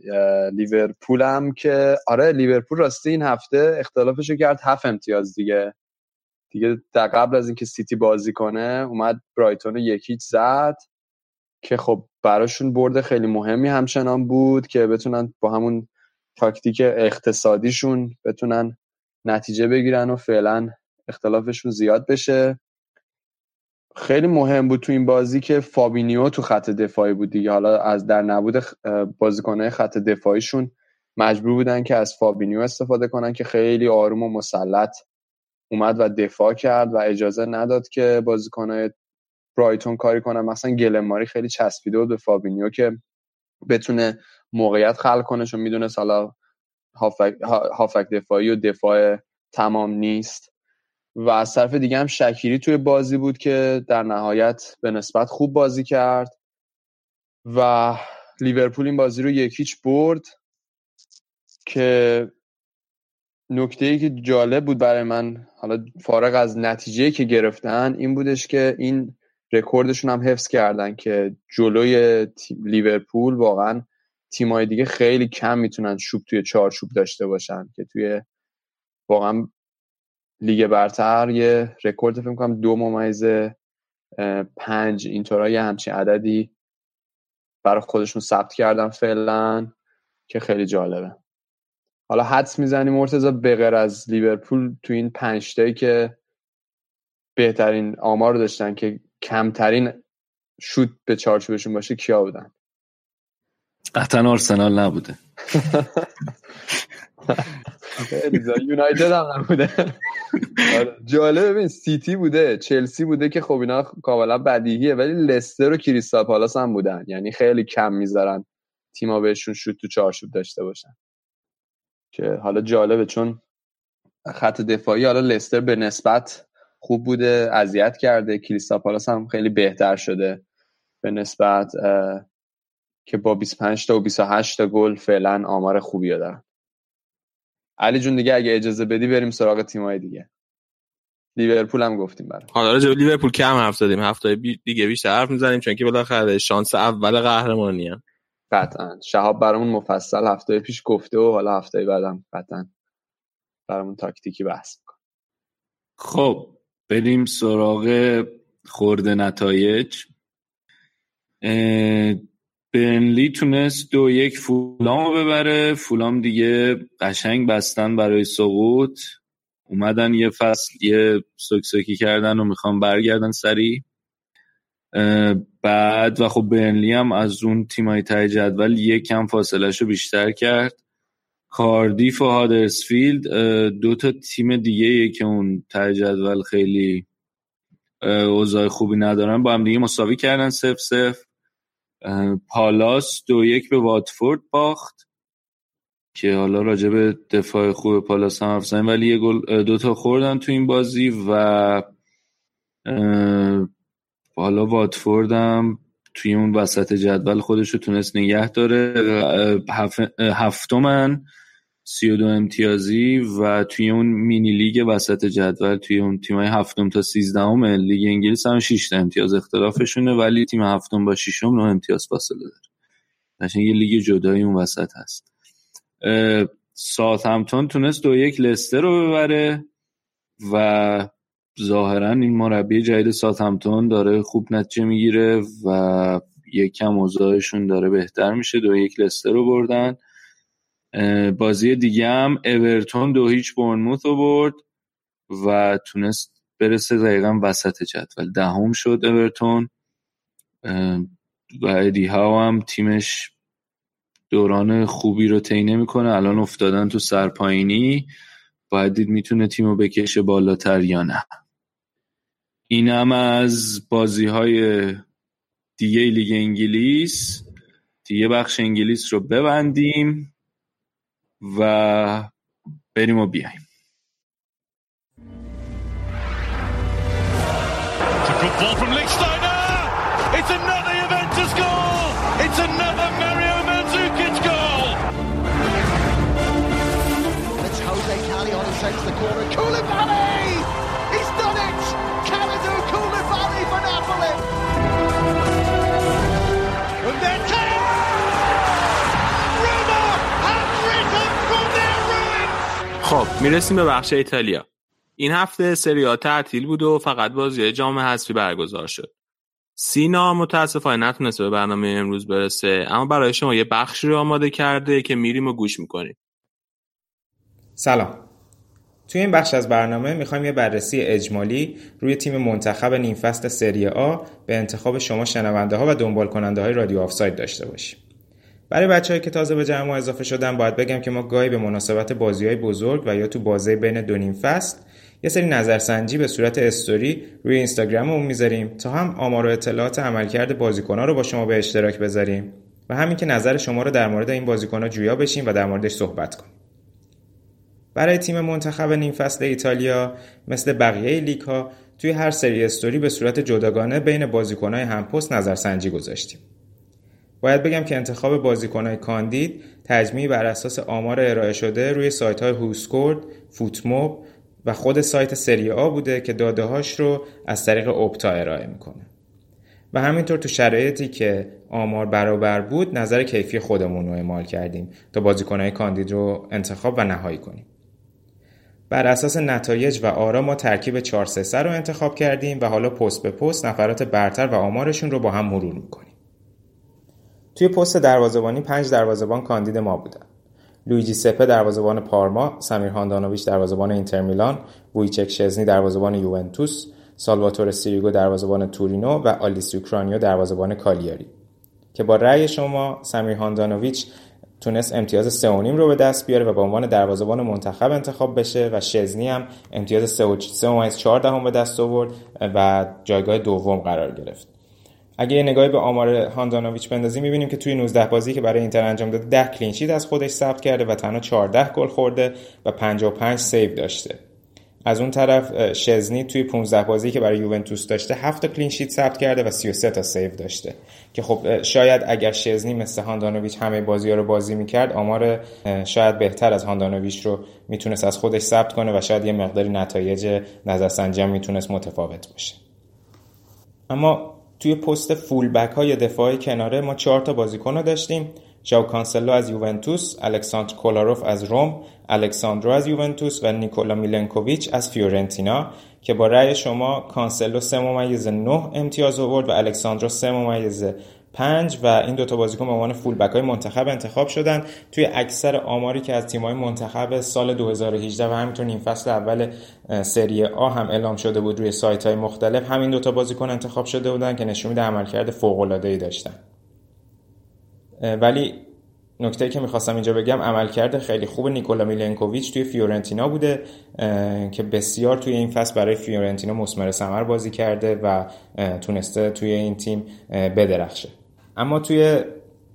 لیورپول هم که آره لیورپول راستی این هفته اختلافش کرد. هفت امتیاز دیگه. دیگه در قبل از اینکه سیتی بازی کنه اومد برایتون یک هیچ زد که خب براشون برد خیلی مهمی همچنان بود که بتونن با همون تاکتیک اقتصادیشون بتونن نتیجه بگیرن و فعلا اختلافشون زیاد بشه. خیلی مهم بود تو این بازی که فابینیو تو خط دفاعی بود دیگه. حالا از در نبود بازیکنهای خط دفاعیشون مجبور بودن که از فابینیو استفاده کنن که خیلی آروم و مسلط اومد و دفاع کرد و اجازه نداد که بازیکنهای برایتون کاری کنن. مثلا گلن ماری خیلی چسبیده بود به فابینیو که بتونه موقعیت خلق کنه چون می‌دونه حالا هافک, هافک دفاعی و دفاع تمام نیست. و از طرف دیگه هم شکیری توی بازی بود که در نهایت به نسبت خوب بازی کرد و لیورپول این بازی رو یکیچ برد که نکته ای که جالب بود برای من حالا فارغ از نتیجه که گرفتن این بودش که این رکوردشون هم حفظ کردن که جلوی لیورپول واقعا تیمای دیگه خیلی کم می‌تونن شوب توی چارچوب داشته باشن که توی واقعا لیگ برتر یه رکورد فکر کنم دو ممیزه پنج اینطورا یه همچین عددی برای خودشون ثبت کردن فعلا که خیلی جالبه. حالا حدس می‌زنی مرتضی بغیر از لیورپول تو این پنج تایی که بهترین آمار داشتن که کمترین شوت به چارچوبشون باشه کیا بودن؟ قطعا آرسنال نبوده. (laughs) یونایتد هم نبوده. آره. جالب ببین سیتی بوده چلسی بوده که خب اینا کاملا بدیهیه ولی لستر و کریستال پالاس هم بودن. یعنی خیلی کم می‌ذارن تیما بهشون شوت تو چارچوب داشته باشن. که حالا جالبه چون خط دفاعی حالا لستر به نسبت خوب بوده اذیت کرده. کریستال پالاس هم خیلی بهتر شده به نسبت که با 25 تا و 28 تا گل فعلا آمار خوبی دارن. علی جون دیگه اگه اجازه بدی بریم سراغ تیمای دیگه. لیورپول هم گفتیم برای حالا راجع لیورپول کم حرف زدیم. هفته دیگه بیشتر حرف می‌زنیم چون که بالاخره شانس اول قهرمانی هم. قطعا. شهاب برامون مفصل هفته پیش گفته و حالا هفته بعدم قطعا برامون تاکتیکی بحث میکن خب بریم سراغ خورده نتایج. برنلی تونست دو یک فولام رو ببره. فولام دیگه قشنگ بستن برای سقوط. اومدن یه فصل یه سکسکی کردن و می‌خوام برگردن سریع. بعد و خب برنلی هم از اون تیمای تای جدول یک کم رو بیشتر کرد. کاردیف و هادرسفیلد دو تا تیم دیگه که اون تای جدول خیلی اوضاع خوبی ندارن با هم دیگه مساوی کردن سف سف پالاس دو یک به واتفورد باخت که حالا راجع به دفاع خوب پالاس هم حرف ولی یه گل دو تا خوردن تو این بازی و حالا واتفورد هم توی اون وسط جدول خودش رو تونست نگه داره. هفتمن سی دو امتیازی و توی اون مینی لیگ وسط جدول توی اون تیمای هفتم تا سیزدهم لیگ انگلیس هم 6 امتیاز اختلافشونه ولی تیم هفتم با ششم نه امتیاز فاصله داره. قشنگ یه لیگ جدایی اون وسط هست. ساعت همتون تونست دو یک لستر رو ببره و ظاهرا این مربی جدید ساعت همتون داره خوب نتیجه می‌گیره و یکم اوضاعشون داره بهتر میشه. دو یک لستر رو بردن. بازی دیگه هم اورتون دو هیچ برنموث رو برد و تونست برسه دقیقا وسط جدول. دهم شد اورتون و ادی ها هم تیمش دوران خوبی رو طی نمی‌کنه. الان افتادن تو سرپایینی باید دید می‌تونه تیم رو بکشه بالاتر یا نه. این هم از بازی های دیگه لیگ انگلیس. دیگه بخش انگلیس رو ببندیم. و بریم و بیایم It's another Juventus goal! خب می‌رسیم به بخش ایتالیا. این هفته سری تعطیل بود و فقط بازی جام حذفی برگزار شد. سینا متاسفانه نتونست به برنامه امروز برسه اما برای شما یه بخشی رو آماده کرده که میریم و گوش می‌کنیم. سلام. توی این بخش از برنامه می‌خوایم یه بررسی اجمالی روی تیم منتخب نیم فصل سری آ به انتخاب شما شنونده ها و دنبال کننده های رادیو آفساید داشته باشیم. برای بچههایی که تازه به جمع اضافه شدن باید بگم که ما گاهی به مناسبت بازی های بزرگ و یا تو بازی بین دو نیم فصل یه سری نظرسنجی به صورت استوری روی اینستاگراممون می‌ذاریم تا هم آمار و اطلاعات عملکرد بازیکن‌ها رو با شما به اشتراک بذاریم و همین که نظر شما رو در مورد این بازیکن‌ها جویا بشیم و در موردش صحبت کنیم. برای تیم منتخب نیم فصل ایتالیا مثل بقیه لیگ ها توی هر سری استوری به صورت جداگانه بین بازیکن‌های همپست نظرسنجی گذاشتیم. باید بگم که انتخاب بازیکن‌های کاندید تجمیعی بر اساس آمار ارائه شده روی سایت‌های هوسکورد، فوتموب و خود سایت سری آ بوده که داده هاش رو از طریق اپتا ارائه می‌کنه. و همینطور تو شرایطی که آمار برابر بود نظر کیفی خودمون رو اعمال کردیم تا بازیکنهای کاندید رو انتخاب و نهایی کنیم. بر اساس نتایج و آرا ما ترکیب 4 3 رو انتخاب کردیم و حالا پست به پست نفرات برتر و آمارشون رو با هم مرور می‌کنیم. توی پست دروازه‌بانی 5 دروازه‌بان کاندید ما بودن لویجی سپه دروازه‌بان پارما، سمیر هاندانویچ دروازه‌بان اینتر میلان، وویچک شزنی دروازه‌بان یوونتوس، سالواتور سیریگو دروازه‌بان تورینو و آلسیو کرانیو دروازه‌بان کالیاری که با رأی شما سمیر هاندانویچ تونست امتیاز 3.5 رو به دست بیاره و به عنوان دروازه‌بان منتخب انتخاب بشه و شزنی هم امتیاز 3.4 به دست آورد و جایگاه دوم قرار گرفت. اگه یه نگاهی به آمار هاندانویچ بندازیم می‌بینیم که توی 19 بازی که برای اینتر انجام داده 10 clean sheet از خودش ثبت کرده و تنها 14 گل خورده و 55 save داشته. از اون طرف شزنی توی 15 بازی که برای یوونتوس داشته 7 تا clean sheet ثبت کرده و 33 تا save داشته. که خب شاید اگر شزنی مثل هاندانویچ همه بازی ها رو بازی می‌کرد آمار شاید بهتر از هاندانویچ رو می‌تونست از خودش ثبت کنه و شاید یه مقداری نتایج نظرسنجی هم می‌تونست متفاوت باشه. اما توی پست full back های دفاعی کناره ما چهار تا بازیکن رو داشتیم. ژاو کانسلو از یوونتوس، الکساندر کولاروف از روم، الکس ساندرو از یوونتوس و نیکولا میلنکوویچ از فیورنتینا که با رأی شما کانسلو 3 ممیز 9 امتیاز آورد و الکس ساندرو 3 ممیز 5 و این دوتا بازیکن به عنوان full back های منتخب انتخاب شدن. توی اکثر آماری که از تیم‌های منتخب سال 2018 و همینطور نیم فصل اول سری آ هم اعلام شده بود روی سایت های مختلف همین دوتا بازیکن انتخاب شده بودن که نشون میده عملکرد ای داشتن. ولی نکته که می‌خواستم اینجا بگم عملکرد خیلی خوب نیکولا میلنکوویچ توی فیورنتینا بوده که بسیار توی این فصل برای فیورنتینا مسمر سمر بازی کرده و تونسته توی این تیم بدرخشه. اما توی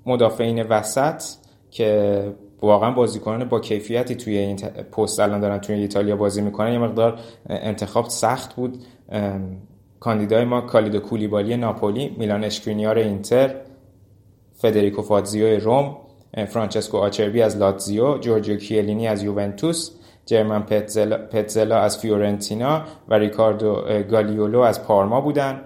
مدافعین وسط که واقعا بازیکنان با کیفیتی توی این پست الان دارن توی ایتالیا بازی می‌کنن یه مقدار انتخاب سخت بود. کاندیدای ما کالیدو کولیبالی ناپولی میلان اشکرینیار اینتر فدریکو فاتزیو روم فرانچسکو آچربی از لاتزیو جورجیو کیلینی از یوونتوس جرمن پتزلا, پتزلا از فیورنتینا و ریکاردو گالیولو از پارما بودن.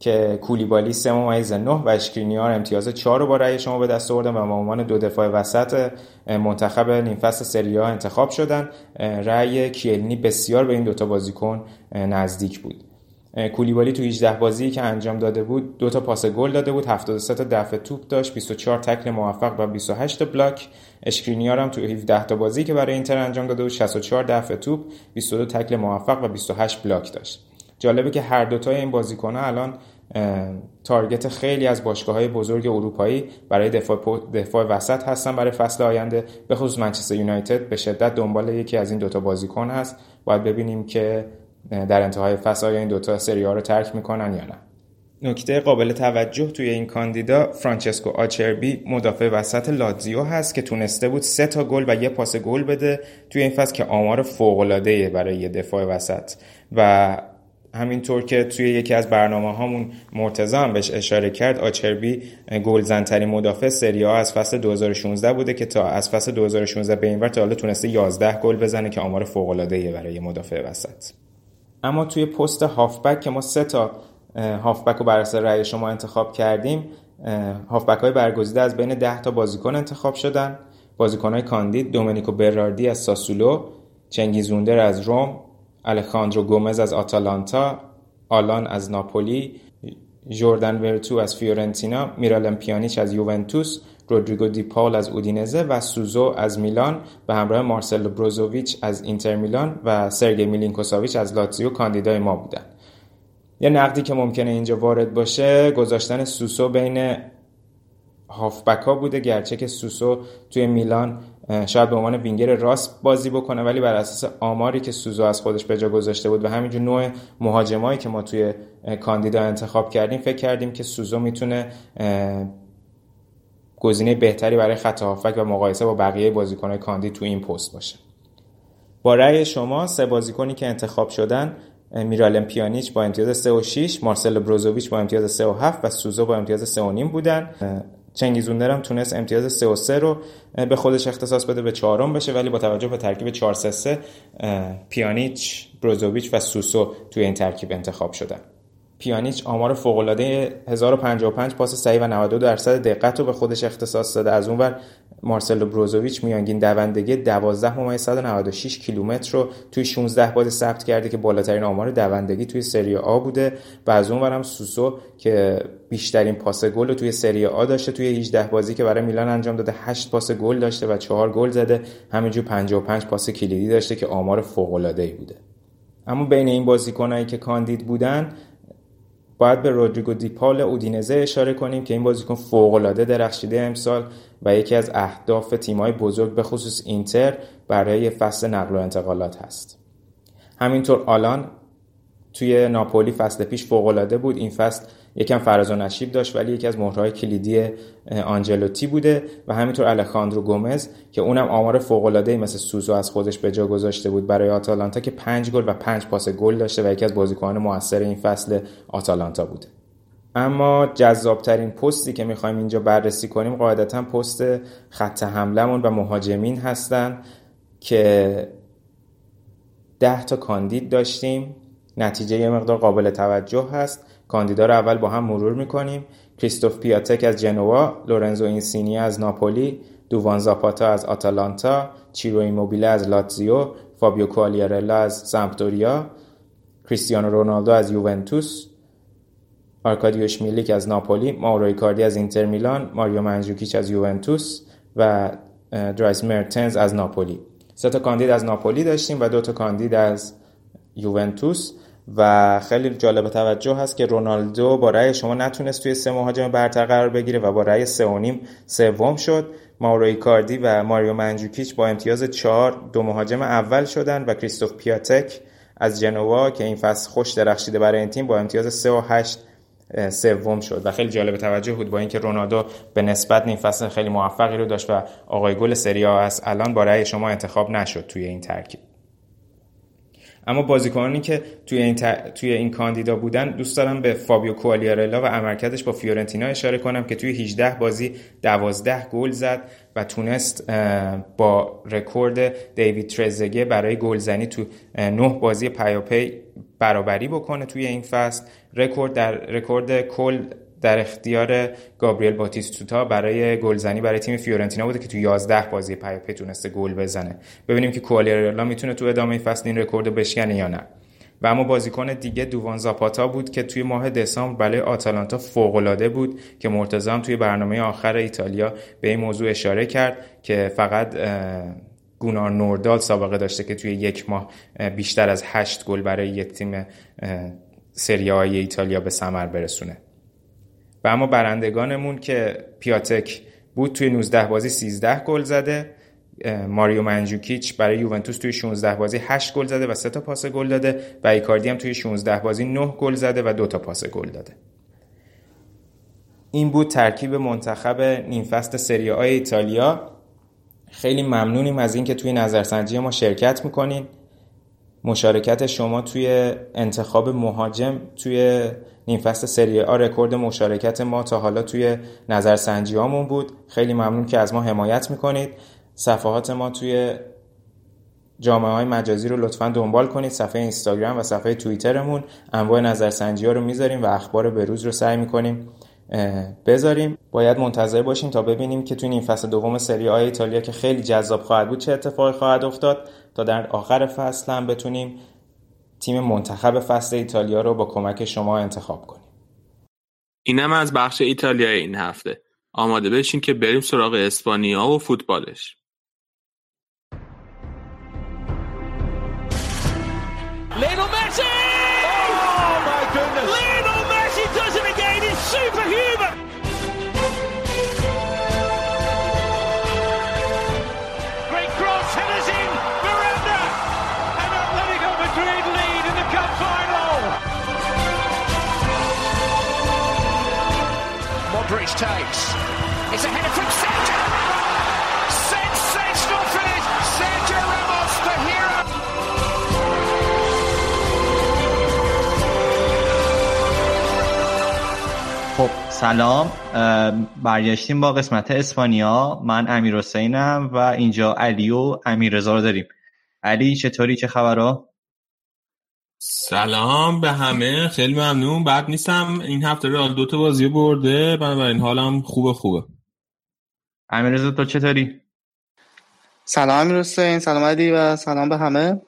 که کولیبالی 3 ممیز 9 و اشکرینیار امتیاز 4 رو با رأی شما به دست آوردن و به عنوان دو دفاع وسط منتخب نیم فصل سری انتخاب شدن. رأی کیلینی بسیار به این دوتا بازیکن نزدیک بود. کولیبالی تو 18 بازی که انجام داده بود دو تا پاس گل داده بود 73 تا دفع توپ داشت 24 تکل موفق و 28 تا بلاک. اشکرینیار هم تو 17 تا بازی که برای اینتر انجام داده بود 64 دفع توپ 22 تکل موفق و 28 بلاک داشت. جالبه که هر دوتای این بازیکن‌ها الان تارگت خیلی از باشگاه های بزرگ اروپایی برای دفاع, دفاع وسط هستن برای فصل آینده. به خصوص منچستر یونایتد به شدت دنبال یکی از این دوتا بازیکن هست. باید ببینیم که در انتهای فصل آیا این دوتا سری ها رو ترک می‌کنن یا نه. نکته قابل توجه توی این کاندیدا فرانچسکو آچربی مدافع وسط لاتزیو هست که تونسته بود سه تا گل و یه پاس گل بده توی این فصل که آمار فوق العاده برای یه دفاع وسط. و همینطور که توی یکی از برنامه هامون مرتضا هم بهش اشاره کرد آچربی گلزنترین مدافع سری ها از فصل 2016 بوده که تا از فصل 2016 به این ور تا حالا تونسته 11 گل بزنه که آمار فوق العاده برای مدافع وسط. اما توی پست هافبک که ما سه تا هافبک رو بر اساس رأی شما انتخاب کردیم هافبک های برگزیده از بین 10 تا بازیکن انتخاب شدن. بازیکن های کاندید دومینیکو براردی از ساسولو چنگیزوندر از روم الخاندرو گومز از آتالانتا آلان از ناپولی جوردن ورتو از فیورنتینا میرالم پیانیچ از یوونتوس رودریگو دی پاول از اودینزه و سوزو از میلان به همراه مارسلو بروزوویچ از اینتر میلان و سرگی میلینکوساویچ از لاتزیو کاندیدای ما بودن. یه نقدی که ممکنه اینجا وارد باشه گذاشتن سوسو بین هافبک ها بوده گرچه که سوسو توی میلان شاید به عنوان وینگر راست بازی بکنه ولی بر اساس آماری که سوزو از خودش به جا گذاشته بود و همینجور نوع مهاجمایی که ما توی کاندیدا انتخاب کردیم فکر کردیم که سوزو می‌تونه گزینه بهتری برای خط هافک و مقایسه با بقیه بازیکنهای کاندید تو این پست باشه. با رأی شما سه بازیکنی که انتخاب شدن میرالم پیانیچ با امتیاز 3 و 6 مارسل بروزوویچ با امتیاز 3 و 7 و سوزو با امتیاز 3 و بودن. چنگیزوندر هم تونست امتیاز 3 و 3 رو به خودش اختصاص بده به چهارم بشه. ولی با توجه به ترکیب 4 3 3 پیانیچ بروزوویچ و سوسو توی این ترکیب انتخاب شدن. پیانیچ آمار فوق‌العاده 1055 پاس صحیح و 92 درصد دقت رو به خودش اختصاص داده. از اونور مارسلو بروزوویچ میانگین دوندگی 12 ممیز 196 کیلومتر رو توی 16 بازی ثبت کرده که بالاترین آمار دوندگی توی سری آ بوده و از اون هم سوسو که بیشترین پاس گل رو توی سری آ داشته توی 18 بازی که برای میلان انجام داده. 8 پاس گل داشته و 4 گل زده. همینجور 55 پاس کلیدی داشته که آمار فوق العاده ای بوده. اما بین این بازیکنایی که کاندید بودن باید به رودریگو دیپال اودینزه اشاره کنیم که این بازیکن فوق‌العاده درخشیده امسال و یکی از اهداف تیم‌های بزرگ به خصوص اینتر برای فصل نقل و انتقالات هست. همینطور آلان توی ناپولی فصل پیش فوق‌العاده بود این فصل یکم فراز و نشیب داشت ولی یکی از مهرهای کلیدی آنجلوتی بوده و همینطور الخاندرو گومز که اونم آمار فوق‌العاده‌ای مثل سوزو از خودش به جا گذاشته بود برای آتالانتا که 5 گل و 5 پاس گل داشته و یکی از بازیکنان موثر این فصل آتالانتا بوده. اما جذابترین پستی که می‌خوایم اینجا بررسی کنیم قاعدتا پست خط حملمون و مهاجمین هستن که ده تا کاندید داشتیم. نتیجه یه مقدار قابل توجه هست. کاندیدا رو اول با هم مرور می‌کنیم. کریستوف پیاتک از جنوا لورنزو اینسینی از ناپولی دووان زاپاتا از آتالانتا چیرو ایموبیله از لاتزیو فابیو کوالیارلا از سمپدوریا کریستیانو رونالدو از یوونتوس آرکادیوش میلیک از ناپولی مائورو ایکاردی از اینتر میلان ماریو منجوکیچ از یوونتوس و درایس مرتنز از ناپولی. سه تا کاندید از ناپولی داشتیم و دو تا کاندید از یوونتوس. و خیلی جالب توجه هست که رونالدو با رأی شما نتونست توی سه مهاجم برتر قرار بگیره و با رأی سه و نیم سوم شد. ماوروی کاردی و ماریو منجوکیچ با امتیاز چهار دو مهاجم اول شدن و کریستوف پیاتک از جنوا که این فصل خوش درخشیده برای این تیم با امتیاز سه و هشت سوم شد. و خیلی جالب توجه بود با اینکه رونالدو به نسبت این فصل خیلی موفقی رو داشت و آقای گل سری است الان با رأی شما انتخاب نشد توی این ترکیب. اما بازیکنانی که توی این, توی این کاندیدا بودن دوست دارم به فابیو کوالیارلا و عملکردش با فیورنتینا اشاره کنم که توی 18 بازی 12 گل زد و تونست با رکورد دیوید ترزگه برای گلزنی تو 9 بازی پیاپی برابری بکنه توی این فصل. رکورد در رکورد کل در اختیار گابریل باتیستوتا برای گلزنی برای تیم فیورنتینا بوده که تو 11 بازی پیاپی تونسته گل بزنه. ببینیم که کوالیارلا می‌تونه تو ادامه فصل این رکورد بشکنه یا نه. و اما بازیکن دیگه دووان زاپاتا بود که توی ماه دسامبر برای آتالانتا فوق‌العاده بود که مرتضی هم توی برنامه آخر ایتالیا به این موضوع اشاره کرد که فقط گونار نوردال سابقه داشته که توی یک ماه بیشتر از هشت گل برای یک تیم سری ایتالیا به ثمر برسونه. و اما برندگانمون که پیاتک بود توی 19 بازی 13 گل زده. ماریو منجوکیچ برای یوونتوس توی 16 بازی 8 گل زده و 3 تا پاس گل داده و ایکاردی هم توی 16 بازی 9 گل زده و 2 تا پاس گل داده. این بود ترکیب منتخب نیم فصل سری آ ایتالیا. خیلی ممنونیم از اینکه توی نظرسنجی ما شرکت می‌کنین. مشارکت شما توی انتخاب مهاجم توی نیم فصل سری آ رکورد مشارکت ما تا حالا توی نظرسنجی هامون بود. خیلی ممنون که از ما حمایت می‌کنید. صفحات ما توی جامعه های مجازی رو لطفا دنبال کنید. صفحه اینستاگرام و صفحه توییترمون. انواع نظرسنجی ها رو می‌ذاریم و اخبار بروز رو سعی می‌کنیم بذاریم. باید منتظر باشیم تا ببینیم که توی این فصل دوم سری آی ایتالیا که خیلی جذاب خواهد بود چه اتفاقی خواهد افتاد. تا در آخر فصل هم بتونیم تیم منتخب فصل ایتالیا رو با کمک شما انتخاب کنیم. اینم از بخش ایتالیا این هفته. آماده بشین که بریم سراغ اسپانیا و فوتبالش. Lionel Messi! Takes. It's a header from Sergio Ramos. Sensational finish. Sergio Ramos, the hero. خب سلام برگشتیم با قسمت اسپانیا من امیر حسینم و اینجا علی و امیر رو داریم علی چطوری چه خبرها سلام به همه خیلی ممنون. بعد نیستم. این هفته رئال دو تا بازی برده. بنابراین حالم خوبه خوبه. امیر رضا تو چطوری؟ سلام امیر حسین سلام علی و سلام به همه.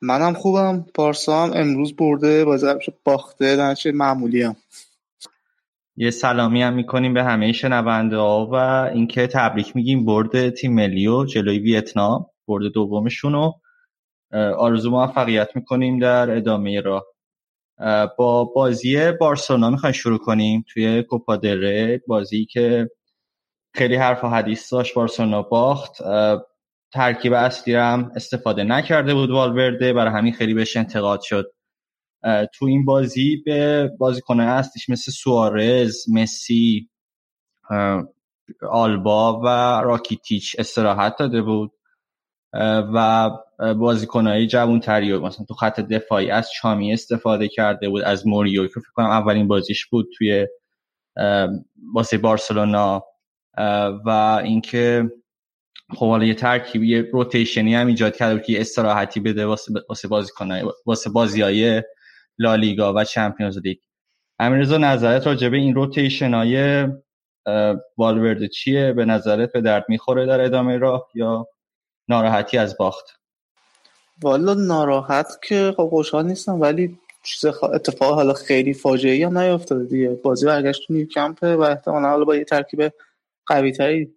منم خوبم. پارسا هم امروز برده بازی باخته. در معمولی هم. یه سلامی هم می‌کنیم به همه شنونده ها و اینکه تبریک میگیم برد تیم ملی و جلوی ویتنام. برد دومشون رو آرزو موفقیت می‌کنیم در ادامه راه. با بازی بارسلونا می‌خوایم شروع کنیم توی کوپا دره بازی که خیلی حرف و حدیث داشت بارسلونا باخت. ترکیب اصلی هم استفاده نکرده بود والورده برای همین خیلی بهش انتقاد شد. تو این بازی به بازیکنان اصلیش مثل سوارز مسی آلبا و راکیتیچ استراحت داده بود. و بازیکنهای جوان تری مثلا تو خط دفاعی از چامی استفاده کرده بود از موریو که فکر کنم اولین بازیش بود توی واسه بارسلونا. و اینکه خب حالا یه ترکیبی روتیشنی هم ایجاد کرده که استراحتی بده واسه بازیکنای واسه بازیای لالیگا و چمپیونز لیگ. امیرزا نظرت راجع به این روتیشن های والورد چیه؟ به نظرت به درد می‌خوره در ادامه راه یا ناراحتی از باخت. والا ناراحت که خب خوشحال نیستم ولی چیز اتفاق حالا خیلی فاجعه هم نیافتاده دیگه. بازی برگشت تو نیوکمپ و احتمالا حالا با یه ترکیب قوی تری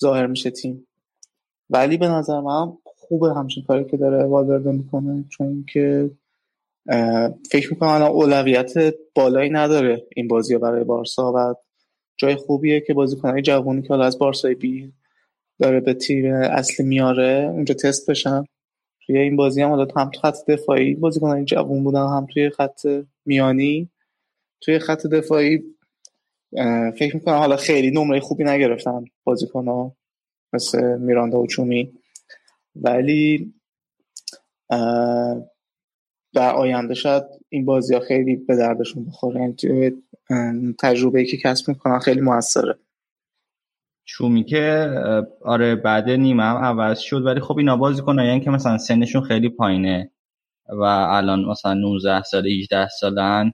ظاهر میشه تیم. ولی به نظر من خوبه همچین کاری که داره والورده می‌کنه چون که فکر می‌کنم الان اولویت بالایی نداره این بازی برای بارسا و جای خوبیه که بازیکنهای جوانی که حالا از بارسای بی داره به تیم اصلی میاره اونجا تست بشن. توی این بازی هم حالا هم تو خط دفاعی بازیکنهای جوان بودن هم توی خط میانی. توی خط دفاعی فکر می‌کنم حالا خیلی نمره خوبی نگرفتن بازیکن ها مثل میراندا و چومی. ولی در آینده شاید این بازی ها خیلی به دردشون بخوره. یعنی تجربه که کسب می‌کنن خیلی موثره. چومی که آره بعد نیمه هم عوض شد ولی خب اینا بازی کنن. یعنی که مثلا سنشون خیلی پایینه و الان مثلا 19 سال 18 سالن.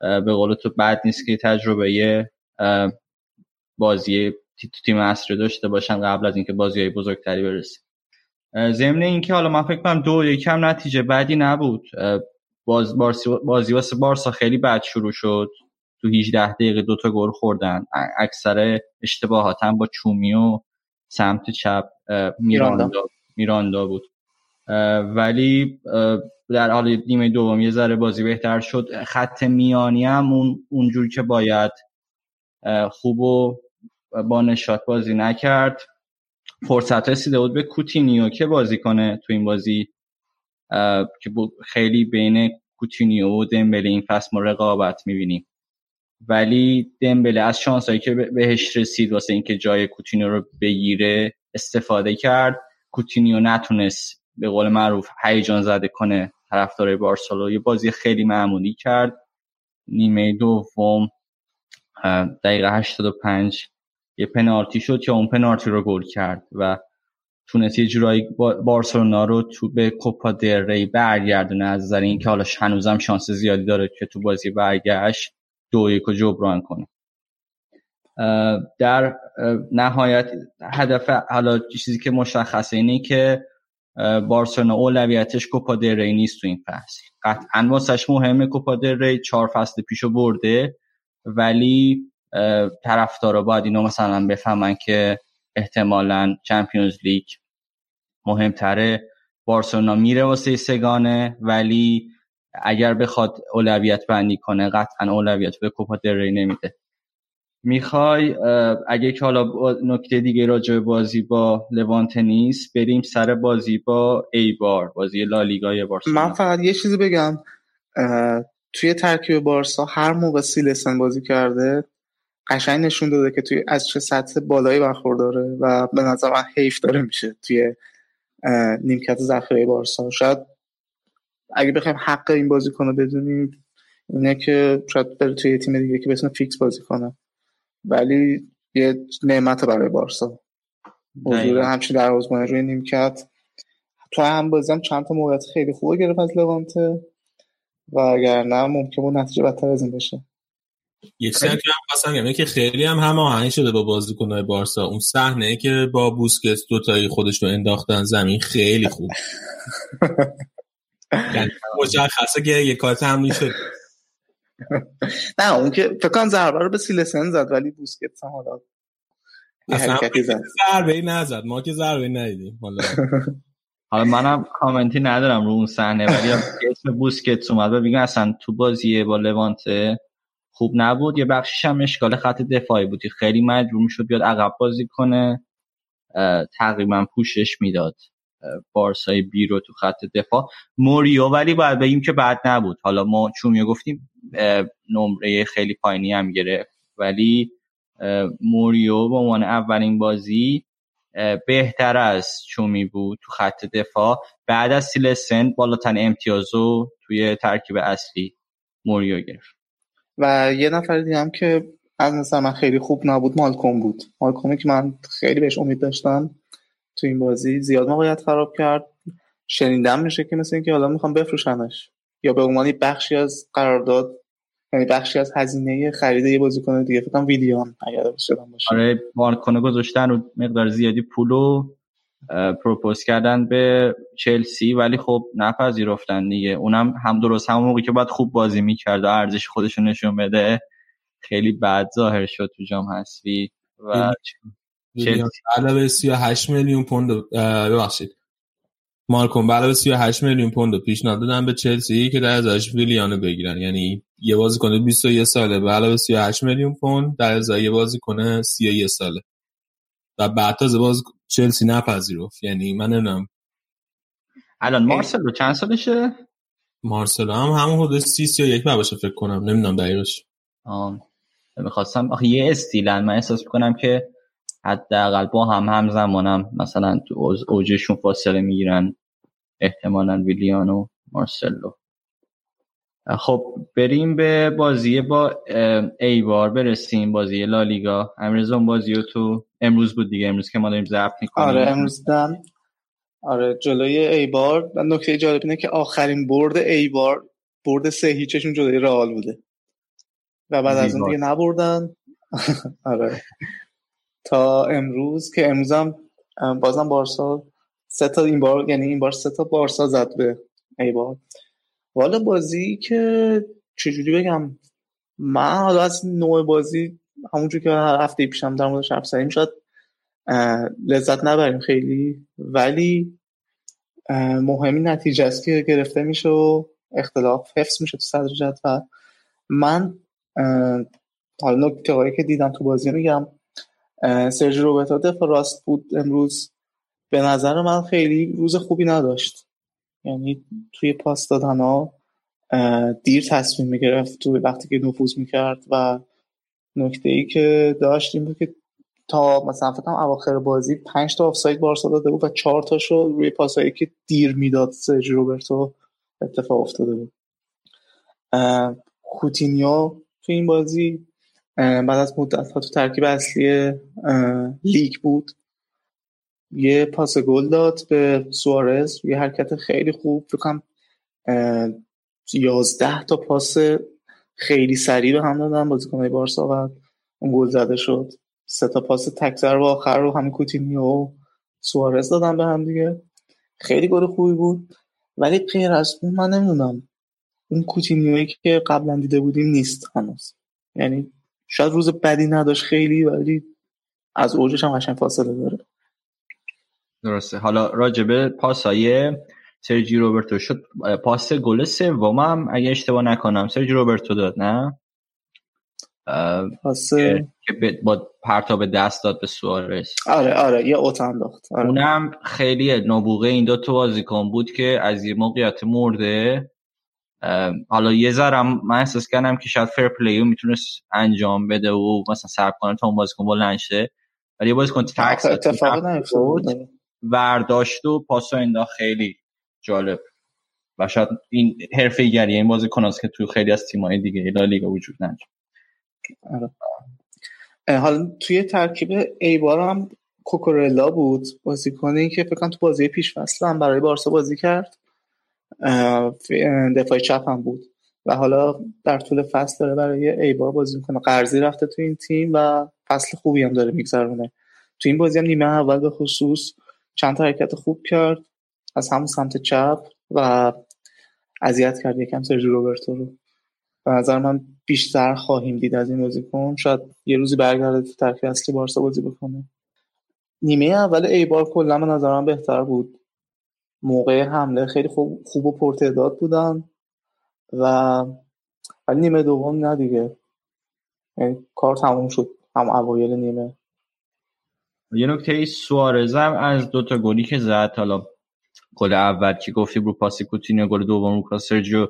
به قول تو بد نیست که تجربه بازی تو تیم اصلی داشته باشن قبل از اینکه بازی های بزرگتری برسه. ضمن اینکه حالا من فکر کنم دو یکم نتیجه بعدی نبود. باز بازی واسه بارسا خیلی بد شروع شد. تو 18 دقیقه دوتا گل خوردن. اکثر اشتباهات هم با چومی و سمت چپ میراندا میراندا. بود. ولی در حال نیمه دوم یه ذره بازی بهتر شد. خط میانی هم اون اونجور که باید خوب و با نشاط بازی نکرد. فرصت رسیده بود به کوتینیو که بازی کنه تو این بازی. که خیلی بین کوتینیو و دمبله این فصل ما رقابت می‌بینیم. ولی دمبله از شانسایی که بهش رسید واسه اینکه جای کوتینیو رو بگیره استفاده کرد. کوتینیو نتونست به قول معروف هیجان زده کنه طرفدارای بارسلونا. یه بازی خیلی معمولی کرد. نیمه دوم دقیقه 85 یه پنالتی شد که اون پنالتی رو گل کرد و تونست یه جورایی بارسلونا رو تو به کوپا در ری برگردونه. از نظر اینکه حالا هنوزم شانس زیادی داره که تو بازی برگشت. دو یک جبران کنه. در نهایت هدف حالا چیزی که مشخصه اینه که بارسلونا اولویتش کوپا ری نیست تو این فصل قطعا واسش مهمه کوپا ری چهار فصل پیشو برده ولی طرفدارا باید اینو مثلا بفهمن که احتمالا چمپیونز لیگ مهمتره. بارسلونا میره واسه سگانه ولی اگر بخواد اولویت بندی کنه قطعا اولویت به کوپا در ری نمیده. می‌خوای اگه که حالا نکته دیگه راجع به بازی با لوانت نیست بریم سر بازی با ایبار بازی لالیگای بارسلونا. من فقط یه چیزی بگم. توی ترکیب بارسا هر موقع سیلسن بازی کرده قشنگ نشون داده که توی از چه سطح بالایی برخورداره و به نظر من حیف داره میشه توی نیمکت ذخیره بارسا. شاید اگه بخوایم حق این بازی کنه بدونیم اینه که شاید بره توی تیم دیگه که بتونه فیکس بازی کنه. ولی یه نعمت برای بارسا. حضور همچین در روی نیمکت. تو هم بازی هم چند تا موقعیت خیلی خوبه گرفت از لوانته و اگر نه ممکن بود نتیجه بدتر از این بشه یه چیزی که هم خواستم که خیلی هم هماهنگ شده با بازیکن‌های بارسا. اون صحنه که با بوسکتس دوتایی خودش رو انداختن زمین خیلی خوب. یعنی (laughs) مشخصه که یه کار تمرین شد. نه اون که فکر کنم ضربه رو به سیلسن زد ولی بوسکتس هم حالا اصلا ضربه ای نزد ما که ضربه ندیدیم. حالا حالا منم کامنتی ندارم رو اون صحنه ولی اسم بوسکتس اومد و اصلا تو بازی با لوانته خوب نبود. یه بخشش هم اشکال خط دفاعی بودی خیلی مجبور می‌شد بیاد عقب بازی کنه تقریبا پوشش می‌داد. بارسای بی رو تو خط دفاع. موریو ولی باید بگیم که بعد نبود. حالا ما چون گفتیم نمره خیلی پایینی هم گرفت. ولی موریو به عنوان اولین بازی بهتر از چومی بود تو خط دفاع. بعد از سیلسن بالاتن امتیازو توی ترکیب اصلی موریو گرفت. و یه نفر دیگه که از نظر من خیلی خوب نبود مالکوم بود. مالکومی که من خیلی بهش امید داشتم. تو این بازی زیاد موقعیت خراب کرد. شنیدم میشه که مثل اینکه حالا می‌خوام بفروشنش. یا به عنوان بخشی از قرارداد یعنی بخشی از هزینه خرید یه بازیکن دیگه فکر کنم ویلیان اگر شدم باشه. آره مارکونه گذاشتن و مقدار زیادی پولو پروپوز کردن به چلسی ولی خب نپذیرفتن دیگه. اونم هم درست همون موقعی که باید خوب بازی می‌کرد و ارزش خودش نشون بده خیلی بد ظاهر شد تو جام حذفی و علاوه 38 میلیون پوند ببخشید. مالکوم به علاوه 38 میلیون پوند پیشنهاد دادن به چلسی که در ازش ویلیانو بگیرن. یعنی یه بازیکن 21 ساله. به علاوه 38 میلیون پوند در ازای یه بازیکن 31 ساله. و بعد تازه باز چلسی نپذیرفت. یعنی من نمی‌دونم. الان مارسلو چند سالشه؟ مارسلو هم همون حدود 30 31 باشه فکر کنم. نمی‌دونم دقیقش. آه. می‌خواستم آخه یه استیلن. من احساس می‌کنم که حداقل با هم همزمانم مثلا تو اوجشون فاصله می‌گیرن احتمالا ویلیان و مارسلو. خب بریم به بازی با ایوار برسیم بازی لالیگا. امروز اون بازی رو تو امروز بود دیگه امروز که ما داریم ضبط می‌کنیم. آره امروز دن آره جلوی ایبار نکته جالب اینه که آخرین برد ایبار برد سه هیچشون جلوی رئال بوده. و بعد از اون دیگه نبردن. (laughs) آره. تا امروز که امروز بازم بارسا سه تا این بار یعنی این بار سه تا بارسا زد به ایبار والا بازی که چجوری بگم من حالا از نوع بازی همونجور که هفته پیشم در موردش حرف زدیم شاید لذت نبریم خیلی. ولی مهمی نتیجه است که گرفته میشه و اختلاف حفظ میشه تو صدر جدول. من حالا نکته که دیدم تو بازی میگم. سرژ روبرتا دفاع راست بود امروز. به نظر من خیلی روز خوبی نداشت. یعنی توی پاس دادن ها دیر تصمیم می‌گرفت توی وقتی که نفوذ می‌کرد و نکته ای که داشت این بود که تا مثلا فکر کنم اواخر بازی 5 تا آفساید بارسا داده بود و 4 تاشو روی پاسایی که دیر می‌داد سرجی روبرتو اتفاق افتاده بود. کوتینیو تو این بازی بعد از مدت ها تو ترکیب اصلی لیگ بود. یه پاس گل داد به سوارز. یه حرکت خیلی خوب. فکرم یازده تا پاس خیلی سریع به هم دادن. بازیکنهای بارسا و اون گل زده شد. سه تا پاس تکزر و آخر رو همین کوتینیو و سوارز دادن به هم دیگه. خیلی گل خوبی بود. ولی غیر از اون من نمی‌دونم. اون کوتینیویی که قبلا دیده بودیم نیست هنوز. یعنی شاید روز بدی نداشت خیلی ولی از اوجش هم قشنگ فاصله داره. درسته. حالا راجبه پاسای سرجی روبرتو. شد پاس گل سومم اگه اشتباه نکنم سرجی روبرتو داد نه؟ پاس که با پرتاب دست داد به سوارز. آره آره یه اوت انداخت آره. اونم خیلی نبوغ این دو تا بازیکن بود که از یه موقعیت مرده. حالا یه ذرم من احساس کردم که شاید fair play و می‌تونست انجام بده و مثلا صبر کنه تا اون بازیکن بلند شه ولی بازیکن تکس ورداشت و پاسو انداخت خیلی جالب. و شاید این حرفه گری این بازیکن است که توی خیلی از تیم‌های دیگه لالیگا وجود نداره. آره. حالا توی ترکیب ایبار هم کوکورلا بود بازیکنی که فکر کنم تو بازی پیش فصل هم برای بارسا بازی کرد. دفاع چپ هم بود. و حالا در طول فصل داره برای ایبار بازی می‌کنه. قرضی رفته تو این تیم و فصل خوبی هم داره میگذرونه. تو این بازی هم نیمه اول به خصوص چند تا حرکت خوب کرد. از همون سمت چپ و اذیت کرد یکم سرجی روبرتو رو. به نظر من بیشتر خواهیم دید از این بازیکن. شاید یه روزی برگرده تو ترکیب اصلی بارسا بازی بکنه. نیمه اول ایبار کلا به نظر بهتر بود. موقع حمله خیلی خوب, خوب و پرتعداد بودن و ولی نیمه دوم نه دیگه. یعنی کار تموم شد هم اوایل نیمه. یه نکته ای سوارزم از دوتا گلی که زد حالا گل اول که گفتی رو پاسی کوتینیو گل دوم رو سرجیو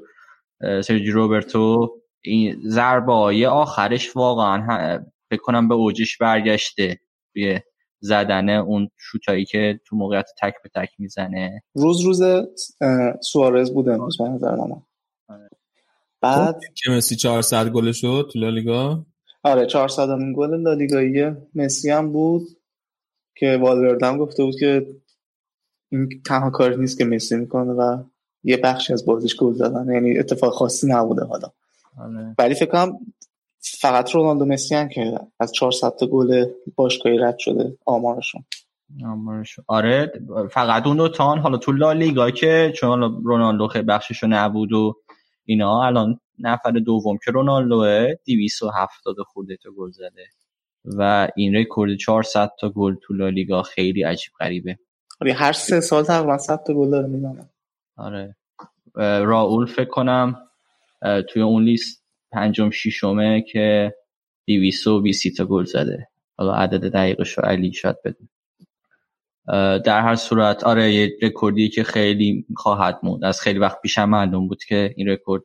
سرجی روبرتو این ضربه آخرش واقعا فکر کنم به اوجش برگشته زدن اون شوتایی که تو موقعیت تک به تک می‌زنه. روز روز سوارز بود امروز به نظر من. بعد که مسی 400 گل شد تو لالیگا؟ آره 400 همین گل لالیگایی. مسی هم بود که والوردم گفته بود که این تنها کاری نیست که مسی می‌کنه و یه بخشی از بازیش گل زدن. یعنی اتفاق خاصی نبوده حالا. ولی فکر کنم فقط رونالدو مسی هم که از 400 تا گل باشگاهی رد شده آمارشون. آمارشون. آره فقط اون دو تان حالا تو لالیگا که چون رونالدو خیلی بخششو نبود و اینا الان نفر دوم که رونالدوه 270 خورده تا گل زده. و این رکورد 400 تا گل تو لالیگا خیلی عجیب غریبه. آره هر سه سال تقریبا 100 تا گل داره می‌زنه آره. راول فکر کنم توی اون لیست پنجم ششمه که 220 تا گل زده. حالا عدد دقیقش رو علی شاید بدونه در هر صورت آره یه رکوردی که خیلی خواهد موند. از خیلی وقت پیشم معلوم بود که این رکورد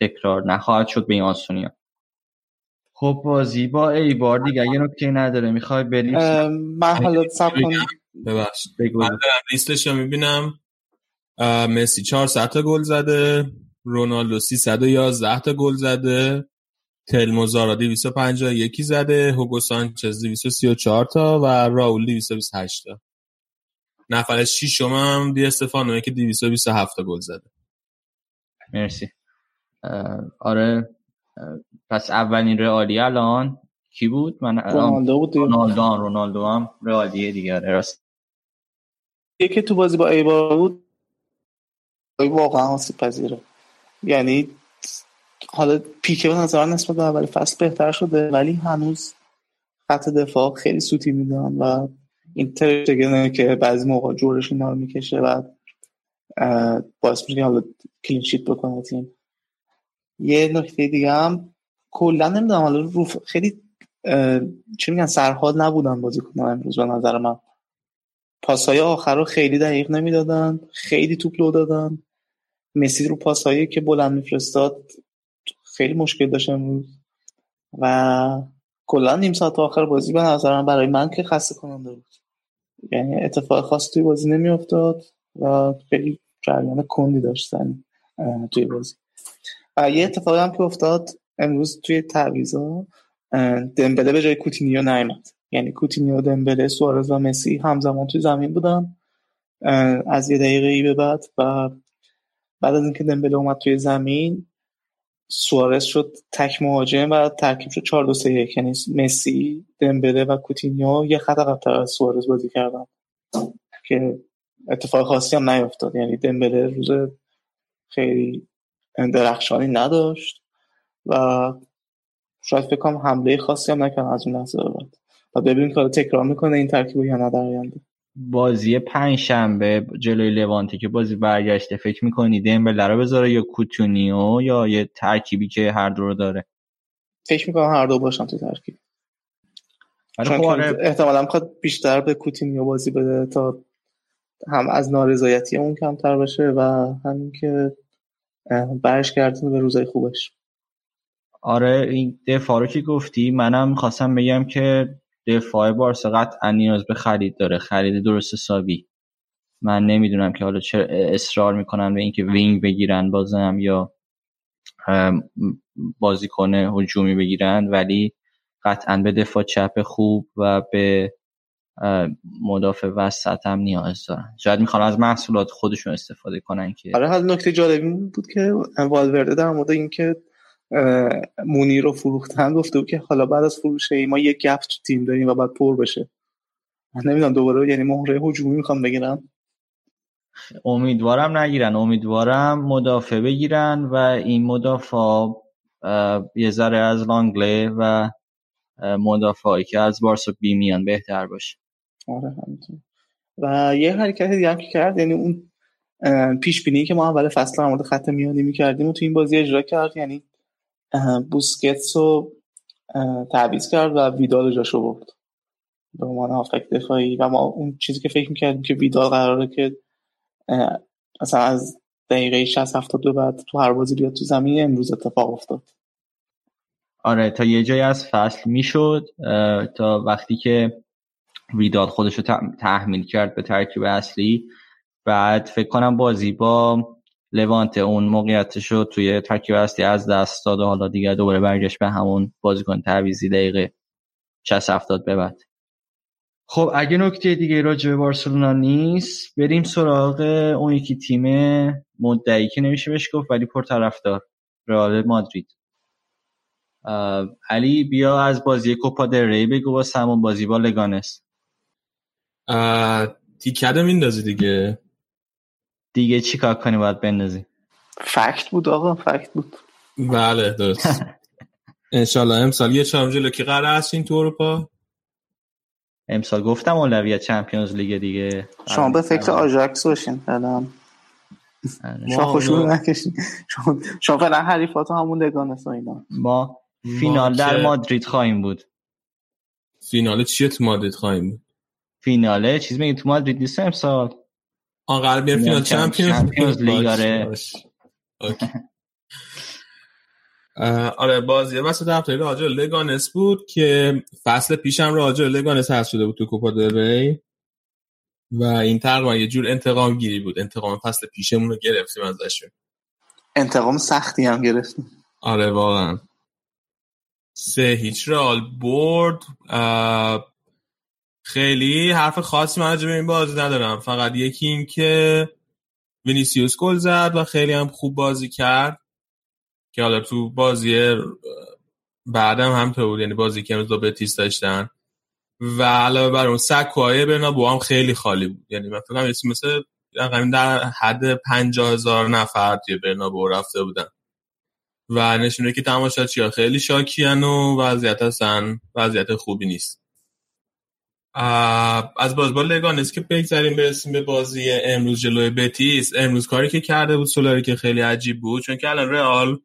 تکرار نخواهد شد به این آسونی خب بازی با ای بار دیگه یه نکته نداره. می‌خوای بریم؟ من حالا سب ببخشید. من لیستش رو می‌بینم. مسی 400 تا گل زده. رونالدو 311 تا گل زده تلموزارا 251 زده هوگو سانچز 234 تا و راول 228 تا. نفر ششم هم دی استفانوه که 227 تا گل زده. مرسی. آره پس اولین رئالی الان کی بود؟ من رونالدو بود رونالدو رونالدو هم رئالیه دیگه راست. یکی تو بازی با ایبار بود؟ واقعا آسیب پذیره یعنی حالا پیکه به نظر نسبت به اول فصل بهتر شده ولی هنوز خط دفاع خیلی سوتی میدن و این ترشگنه که بعضی موقع جورش اینا رو می‌کشه و باعث میشه حالا کلینشیت بکنه تیم. یه نکته دیگه هم کلا نمی‌دونم حالا رو خیلی چی میگن سرحال نبودن بازی کنن امروز به نظر من. پاسهای آخر رو خیلی دقیق نمی‌دادن خیلی توپ لو دادن. مسی رو پاسهایی که بلند میفرستاد خیلی مشکل داشت امروز. و کلا نیم ساعت آخر بازی به نظرم برای من که خسته کننده بود. یعنی اتفاق خاص توی بازی نمیافتاد و خیلی جریان کندی داشتن توی بازی. و یه اتفاقی هم که افتاد امروز توی تعویضا دمبله به جای کوتینیو نیامد یعنی کوتینیو دمبله سوارز و مسی همزمان توی زمین بودن از یه دقیقه ای به بعد و بعد از اینکه دمبله اومد توی زمین سوارز شد تک مهاجم و ترکیب شد 4 2 3 1 یعنی مسی دمبله و کوتینیو یه خط عقب‌تر از سوارز بازی کردن. که اتفاق خاصی هم نیفتاد. یعنی دمبله روز خیلی درخشانی نداشت و شاید فکر کنم حمله خاصی هم نکنه از اون لحظه بعد. و ببینیم که تکرار می‌کنه این ترکیب یا نه در آینده. بازی پنج شنبه جلوی لوانته که بازی برگشته فکر می‌کنی دمبله رو بذاره یا کوتونیو یا یه ترکیبی که هر دو رو داره؟ فکر می‌کنم هر دو باشن تو ترکیب. احتمالا می‌خواد بیشتر به کوتینیو بازی بده تا هم از نارضایتی اون کمتر باشه و همین که برش گردونه به روزای خوبش. آره این دفاع رو که گفتی منم خواستم بگم که دفاع بارسا قطعا نیاز به خرید داره. خرید درست حسابی. من نمی‌دونم که حالا چرا اصرار می‌کنن به اینکه wing بگیرن بازم یا بازیکن هجومی بگیرن ولی قطعا به دفاع چپ خوب و به مدافع وسط هم نیاز دارن. شاید می‌خوان از محصولات خودشون استفاده کنن که آره حالا نکته جالبی بود که والورده در مورد اینکه مونی رو فروختن. گفته بود که حالا بعد از فروش ما یک گپ تو تیم داریم و بعد پر بشه. من نمی‌دونم دوباره یعنی مهره هجومی می‌خوام بگیرم. امیدوارم نگیرن. امیدوارم مدافع بگیرن و این مدافع یه ذره از لانگله و مدافعی که از بارسا بی میان بهتر باشه. آره همینطور. و یه حرکت دیگه هم که کرد یعنی اون پیش بینی که ما اول فصل در مورد خط میانی می‌کردیم و تو این بازی اجرا کرد. یعنی بوسکتس رو تعویض کرد و ویدال جاشو برد به عنوان هافک دفاعی. و ما اون چیزی که فکر می‌کردیم که ویدال قراره که مثلا از دقیقه 60 72 بعد تو هر بازی بیاد تو زمین امروز اتفاق افتاد. آره تا یه جایی از فصل می‌شد تا وقتی که ویدال خودش رو تحمیل کرد به ترکیب اصلی. بعد فکر کنم بازی با لوانته اون موقعیتش رو توی ترکیب اصلی از دست داد و حالا دیگه دوباره برگشت به همون بازیکن تعویزی دقیقه 60 70 به بعد. خب اگه نکته دیگه راجع به بارسلونا نیست بریم سراغ اون یکی تیم مدعی که نمیشه بهش گفت ولی پرطرفدار رئال مادرید. علی بیا از بازی کوپا در ری بگو با همون بازی با لگانس. تیکده میندازی دیگه. دیگه چی کار کنی باید بندازی؟ فکت بود آقا فکت بود. بله درست. (laughs) انشالله. امسال یه چهارم جلو که قرار هستین تو اروپا؟ امسال گفتم اولویت چمپیونز لیگ دیگه. شما به فکر آژاکس باشین فعلا شما خوشون نکشین. شما فعلا حریفات همون لگانس اینا. ما فینال در مادرید خواهیم بود. فینال چیه تو مادرید خواهیم بود؟ فیناله؟ چیز میگه تو مادرید نیست امسال؟ آن قرار بیار فینال چمپیونز لیگ آره. آره بازی واسه دفتری راجع لگانس بود که فصل پیشم راجع لگانس هست شده بود تو کوپا دل ری. و این تقریبا یه جور انتقام گیری بود. انتقام فصل پیشمون رو گرفتیم ازشون انتقام سختی هم گرفتیم. آره واقعا. سه هیچ رال برد. خیلی حرف خاصی من به این بازی ندارم. فقط یکی این که وینیسیوس گل زد و خیلی هم خوب بازی کرد. که حالا تو بازی بعدم هم تو بود یعنی بازی که امروز بتیس داشتن. و علاوه بر اون سکوهای برنابو هم خیلی خالی بود. یعنی من فکر مثل در حد پنجاه هزار نفر توی برنابو رفته بودن. و نشونه که تماشاچی خیلی شاکیان و وضعیت اصلا وضعیت خوبی نیست. از باز با لگانس که بگذاریم برسیم به بازی امروز جلوی بتیس. امروز کاری که کرده بود سولاری که خیلی عجیب بود چون که الان رئال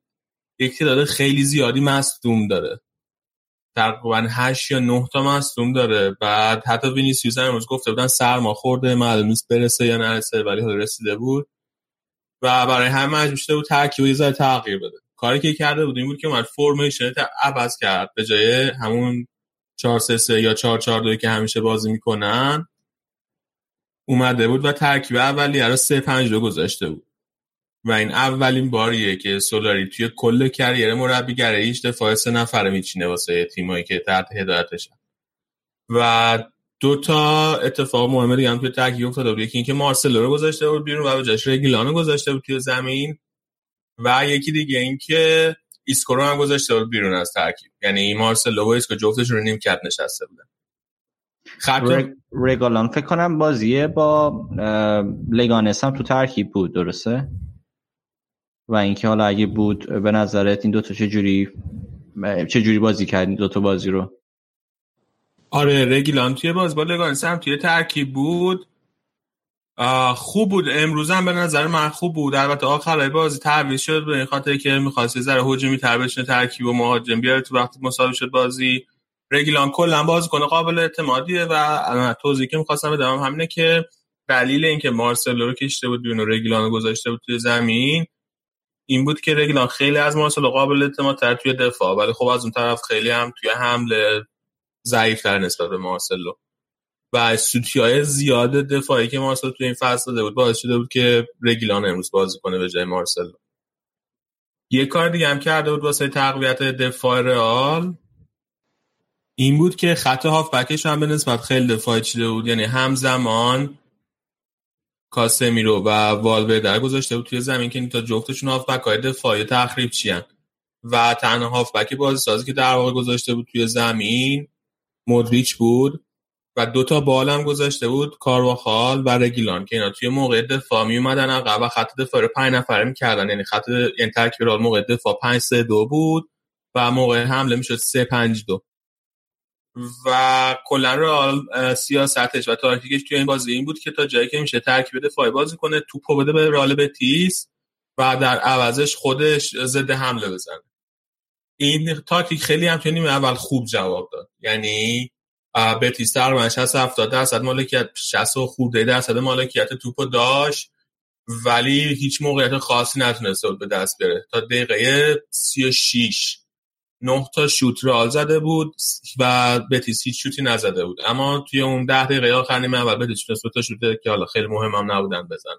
یک تعداد خیلی زیادی مصدوم داره. تقریبا 8 یا 9 تا مصدوم داره. بعد حتی وینیسیوس امروز گفته بودن سرما خورده معلوم نیست برسه یا نرسه ولی حالا رسیده بود. و برای همه مجبور شده بود ترکیب یه تغییر بده. کاری که کرده بود این بود که اومد فرمیشن عوض کرد به جای همون 4 3 3 یا 4 4 2 که همیشه بازی می‌کنن اومده بود و ترکیب اولی رو 3 5 2 گذاشته بود. و این اولین باریه که سولاری توی کل career مربیگریش دفاع سه نفره میچینه واسه تیمایی که تحت هدایتشن و دو تا اتفاق مهم دیگه هم توی ترکیب افتاده بود. یکی اینکه مارسلو رو گذاشته بود بیرون و به جاش رگیلان رو گذاشته بود توی زمین. و یکی دیگه اینکه ایسکو رو هم گذاشته بود بیرون از ترکیب. یعنی مارسلو و ایسکو جفتش رو نیمکت نشسته بودن خط رگیلان فکر کنم بازیه با لگانس هم تو ترکیب بود درسته؟ و اینکه حالا اگه بود به نظرت این دوتا چه جوری چه جوری بازی کردین دوتا بازی رو؟ آره رگیلان توی باز با لگانس هم توی ترکیب بود. خوب بود. امروز هم به نظر من خوب بود. البته آخرای بازی تعویض شد به خاطر که می‌خواست یه ذره هجومی تر بشنه ترکیب و مهاجم بیاره. تو وقتی مساوی شد بازی رگیلان کلا باز کنه قابل اعتمادیه و توضیحی که می‌خواستم بدم همینه که دلیل اینکه مارسلو رو کشته بود بیرون رگیلان گذاشته بود توی زمین این بود که رگیلان خیلی از مارسلو قابل اعتماد تر توی دفاع. ولی خب از اون طرف خیلی هم توی حمله ضعیف تر نسبت به مارسلو. و سوتی های زیاد دفاعی که مارسلو توی این فصل داده بود باعث شده بود که رگیلان امروز بازی کنه به جای مارسلو یه کار دیگه هم کرده بود واسه تقویت دفاع رئال. این بود که خط هافبکش هم به نسبت خیلی دفاعی چیده بود. یعنی همزمان کاسمیرو و والور در گذاشته بود توی زمین که تا جفتشون هافبک های دفاعی تخریب چیان و تنها هافبک بازی سازی که در واقع گذاشته بود توی زمین مودریچ بود. و دو تا بال هم گذاشته بود کارواخال و رگیلان که اینا توی موقع دفاع می اومدن عقب و خط دفاع رو 5 نفره می‌کردن یعنی خط یعنی ترکیب رال موقع دفاع 5 3 2 بود و موقع حمله می‌شد 3 5 2 و کلا رئال سیاستش و تاکتیکش توی این بازی این بود که تا جایی که میشه ترکیب دفاعی بازی کنه توپو بده به رئال بتیس و در عوضش خودش ضد حمله بزنه. این تاکتیک خیلی هم توی اول خوب جواب داد. یعنی بتیس تقریبا 60 70 درصد مالکیت 60 و خورده درصد مالکیت توپو داشت. ولی هیچ موقعیت خاصی نتونسته بود به دست بیاره تا دقیقه 36 نه تا شوت رال زده بود و بتیس هیچ شوتی نزده بود. اما توی اون ده دقیقه آخر نیمه اول بتیس تونست تا شوت که حالا خیلی مهم هم نبودن بزن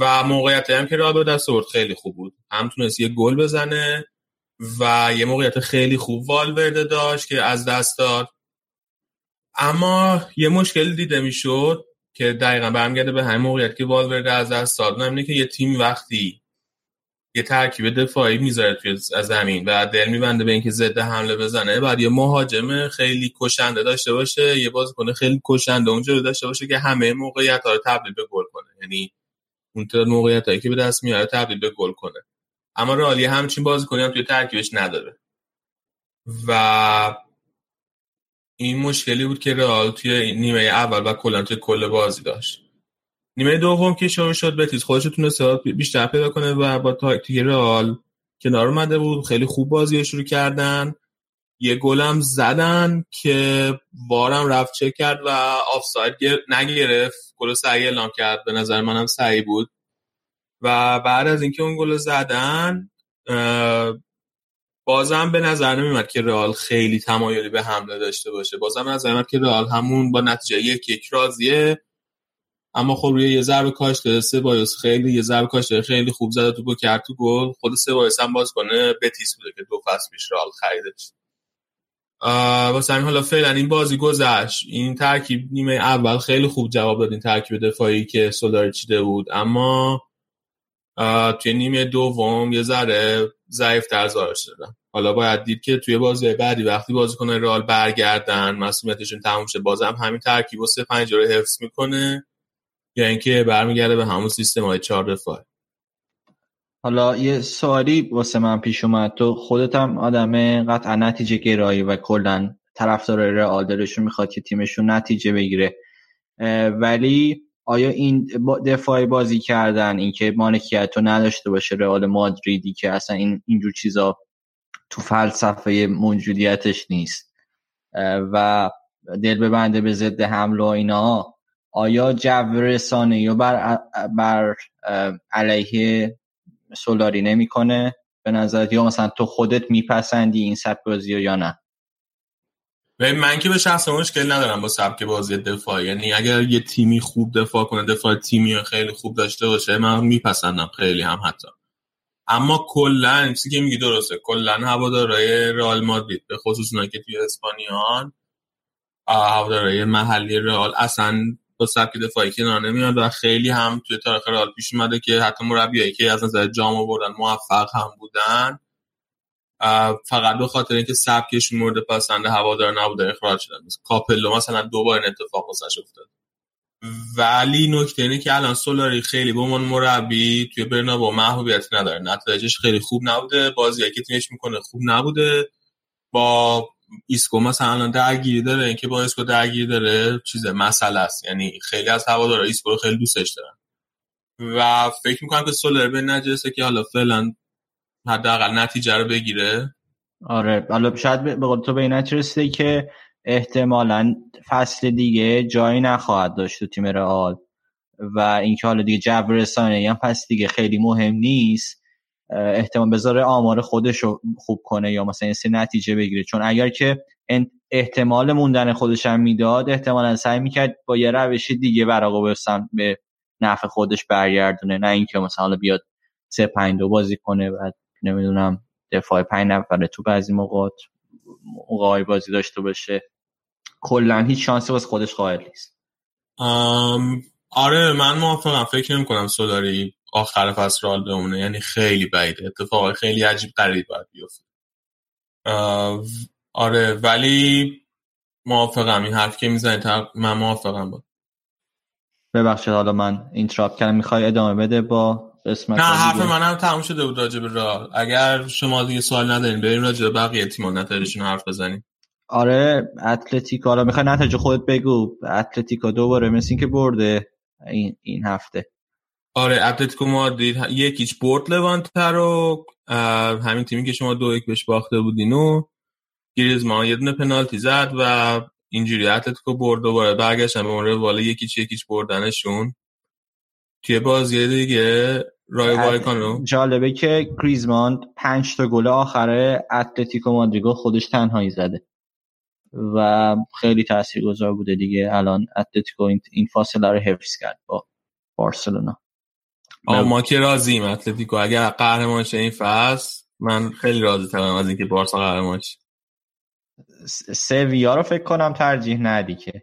و موقعیت هم که راه به دست آورد خیلی خوب بود. هم تونست یه گل بزنه و یه موقعیت خیلی خوب والورده داشت که از دست داد. اما یه مشکل دیده می‌شد که دقیقا برمیگرده به همین موقعیت که والورده از دست داد. اینه که یه تیم وقتی یه ترکیب دفاعی می‌ذاره توی زمین و دل میبنده به اینکه ضد حمله بزنه بعد یه مهاجم خیلی کشنده داشته باشه یه بازیکن خیلی کشنده اونجا داشته باشه که همه موقعیت ها رو تبدیل به گل کنه. یعنی اون تر موقعیت هایی که به دست میاره تبدیل به گل کنه. اما رئالی همچین بازیکنی هم توی ترکیبش نداره. و این مشکلی بود که رئال توی نیمه اول و کلا توی کل بازی داشت. نیمه دوم که شروع شد بتیس خودش تونست بیشتر پیدا کنه و با تاکتیک رئال کنار اومده بود خیلی خوب بازی شروع کردن. یه گلم زدن که وارم رفت چک کرد و آفساید نگرفت. گل سعی اعلام کرد. به نظر منم سعی بود. و بعد از اینکه اون گل زدن بازم به نظر نمیمد که رئال خیلی تمایلی به حمله داشته باشه. بازم به نظر که رئال همون با نتیجه یک یک راضیه. اما خب روی یه ضربه کاش بایوس خیلی یه ضربه کاش خیلی خوب زده تو کرد تو گل. خود سه بایوس هم باز کنه بتیس بوده که دو فصل پیش رئال خریدش واسه حالا فعلا این بازی گذشت. این ترکیب نیمه اول خیلی خوب جواب داد. این ترکیب دفاعی که سولاری چیده بود. اما توی نیمه دوم یه ذره ضعیف تر ظاهر شدن حالا باید دید که توی بازی بعدی وقتی بازیکن رئال برگردن مسئولیتشون تموم شه بازم همین ترکیب و سه پنج رو حفظ می‌کنه یا اینکه برمیگرده به همون سیستم های چهار دفاعه حالا یه سوالی واسه من پیش اومد. تو خودت هم آدم قطعا نتیجه گرایی و کلا طرفدار رئال دلشون می‌خواد که تیمشون نتیجه بگیره. ولی آیا این دفاعی بازی کردن اینکه مالکیت رو نداشته باشه رئال مادریدی که اصلا این اینجور چیزا تو فلسفه موجودیتش نیست. و دل ببنده به ضد حمله و اینا آیا جو رسانه یا بر, بر علیه سولاری نمی‌کنه به نظرت؟ یا مثلا تو خودت میپسندی این سبک بازی یا نه؟ ببین من که به شخص مشکل ندارم با سبک بازی دفاعی. یعنی اگر یه تیمی خوب دفاع کنه دفاع تیمی خیلی خوب داشته باشه من میپسندم خیلی هم حتی. اما کلا چیزی که میگی درسته. کلا هوادارهای رئال مادرید به خصوص اونایی که توی اسپانیان هوادارهای محلی رئال اصلا با سبک دفاعی کنار نمیاد و خیلی هم توی تاریخ رئال پیش اومده که حتی مربیایی که از نظر جام آوردن موفق هم بودن. فقط به خاطر اینکه سبکشون مورد پسند هوادار نبوده اخراج شدن. کاپلو مثلا دوباره این اتفاق واسش افتاد. ولی نکته اینه که الان سولاری خیلی به عنوان مربی توی برنابو محبوبیتی نداره. نتایجش خیلی خوب نبوده. بازی که تیمش می‌کنه خوب نبوده. با ایسکو مثلا الان درگیری داره. اینکه با ایسکو درگیری داره چیز مسئله است. یعنی خیلی از هوادارا ایسکو خیلی دوستش دارن. و فکر می‌کنم که سولاری به نتیجه که حالا فعلا حداقل نتیجه رو بگیره؟ آره حالا شاید به قول تو به این رسیده که احتمالا فصل دیگه جایی نخواهد داشت تو تیم رئال و اینکه حالا دیگه جو رسانه هم پس دیگه خیلی مهم نیست احتمال بذاره آمار خودش رو خوب کنه یا مثلا این نتیجه بگیره. چون اگر که احتمال موندن خودش هم می‌داد احتمالا سعی می‌کرد با یه روش دیگه برسن به نفع خودش برگردونه. نه اینکه مثلا بیاد سه پنج دو بازی کنه بعد نمی‌دونم دفاع پنج نفره تو بعضی موقعات موقعی بازی داشته باشه. کلا هیچ شانسی واسه خودش قائل نیست. آره من موافقم. فکر نمی کنم سولاری آخر فصل رئال بمونه. یعنی خیلی بعیده. اتفاق خیلی عجیب غریب باید بیفته. آره ولی موافقم. این حرف که می‌زنی من موافقم با. ببخشید حالا من interrupt کردم. می‌خوای ادامه بده با قسمت نه حرف من هم تموم شده بود راجع به رئال اگر شما دیگه سوال ندارین بریم راجع به بقیه تیم‌ها نتایجشون حرف بزنیم. آره اتلتیکو حالا می‌خوای نتایج خودت بگو. اتلتیکو دوباره مثل که برده این, این هفته. آره اتلتیکو مادرید یکیچ برد لوانتر رو. همین تیمی که شما دو یک بهش باخته بودین و گریزمان یه دونه پنالتی زد و اینجوری اتلتیکو برد دوباره. برگشتن به اون والا یکیچ یکیچ بردنشون. توی بازی دیگه رای وایکانو جالبه که گریزمان پنج تا گل آخره اتلتیکو مادریگو خودش تنهایی زده. و خیلی تاثیرگذار بوده دیگه. الان اتلتیکو این فاصله رو حفظ کرد با بارسلونا. ما که راضیم اتلتیکو. اگر قهرمان شه این فصل من خیلی راضی ترم از اینکه بارسا قهرمان شه سویا رو فکر کنم ترجیح ندی که.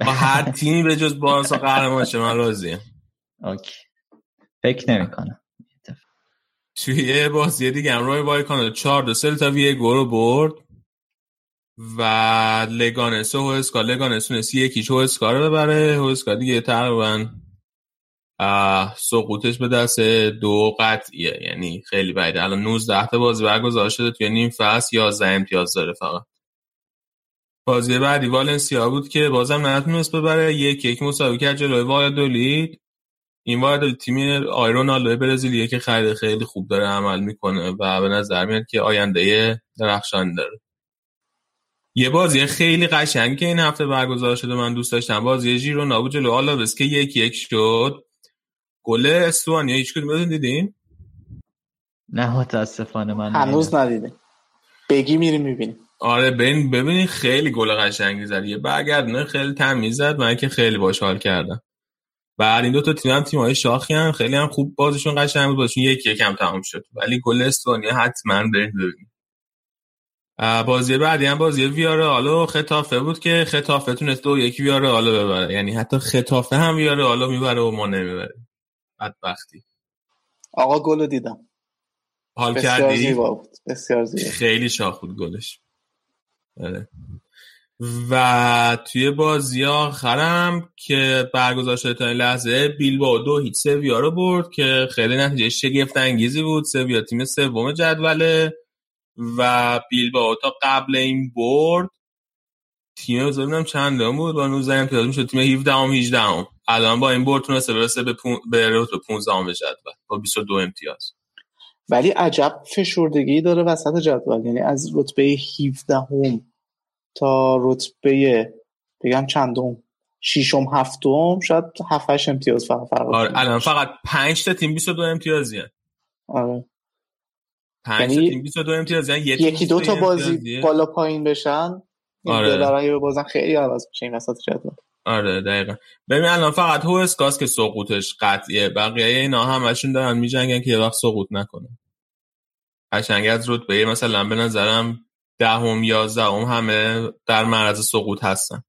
با هر تیمی به جز بارسا قهرمان شه من راضیم. okay. فکر نمی کنم توی یه بازی دیگه هم رایو وایکانو چهار دو سلتا ویگو رو برد و لگانس و هوسکا لگانس تونست یکیش هوسکا رو ببره. هوسکا دیگه تقریبا سقوطش به دست دو قطعیه. یعنی خیلی بعیده الان 19 تا بازی برگزار شده توی نیم فصل 11 امتیاز داره فقط. بازی بعدی والنسیا بود که بازم نتونست ببره. یک یک مساوی کرد جلوی وایادولید. این وایادولید تیم آیرون آلوی برزیلیه که خیلی خیلی خوب داره عمل می‌کنه و به نظر میاد که آینده درخشان داره. یه بازی خیلی قشنگ که این هفته برگزار شده من دوست داشتم. بازی ژیرونا بود جلو آلاوس که یک یک شد. گل استوانیا هیچ کدوم دیدین؟ نه متاسفانه من هنوز ندیدیم بگی میریم می‌بینیم. آره ببین ببینید خیلی گل قشنگی زد. یه برگردونه خیلی تمیز زد. من که خیلی باش حال کردم. بعد این دو تا تیم هم تیم های شاخی هم خیلی هم خوب بازشون قشنگ بود بازشون یک یکم تمام شد. ولی گل استوانیا حتما برید ببینید بازی بعدی هم بازی ویارال و خطافه بود که خطافه تونست دو یکی ویارال ببره. یعنی حتی خطافه هم ویارال می‌بره و ما نمی‌بریم بدبختی. آقا گل دیدم. حال بسیار کردی؟ زیبا بود. بسیار زیبا. خیلی شاخ بود گلش. بله. و توی بازی آخرم که برگزار شده تا این لحظه بیلبا دو هیچ سویا رو برد که خیلی نتیجه شگفت انگیزی بود. سویا تیم سوم جدوله و بیلبا تا قبل این برد. تیم بزنم چند بود؟ با 19 امتیاز می‌شد. تیم 17 ام 18 ام الان با این برد تونسته برسه به پون... به رتبه 15 ام جدول با 22 امتیاز. ولی عجب فشردگی داره وسط جدول. یعنی از رتبه 17 هم تا رتبه بگم چندم؟ ششم هفتم؟ شاید 7 8 امتیاز فقط فرق آره الان فقط 5 تا تیم 22 امتیازی هست. آره. 5 یعنی تیم 22 امتیاز یعنی یه تیم یکی دو تا 21 بازی امتیازیه. بالا پایین بشن این آره. برای بازن خیلی عوض میشه این وسط جدول. آره دقیقا. ببین الان فقط هوسکاس که سقوطش قطعیه. بقیه اینا همشون دارن میجنگن که یه وقت سقوط نکنه. قشنگ از رتبه مثلا به نظرم دهم یازدهم همه در معرض سقوط هستن.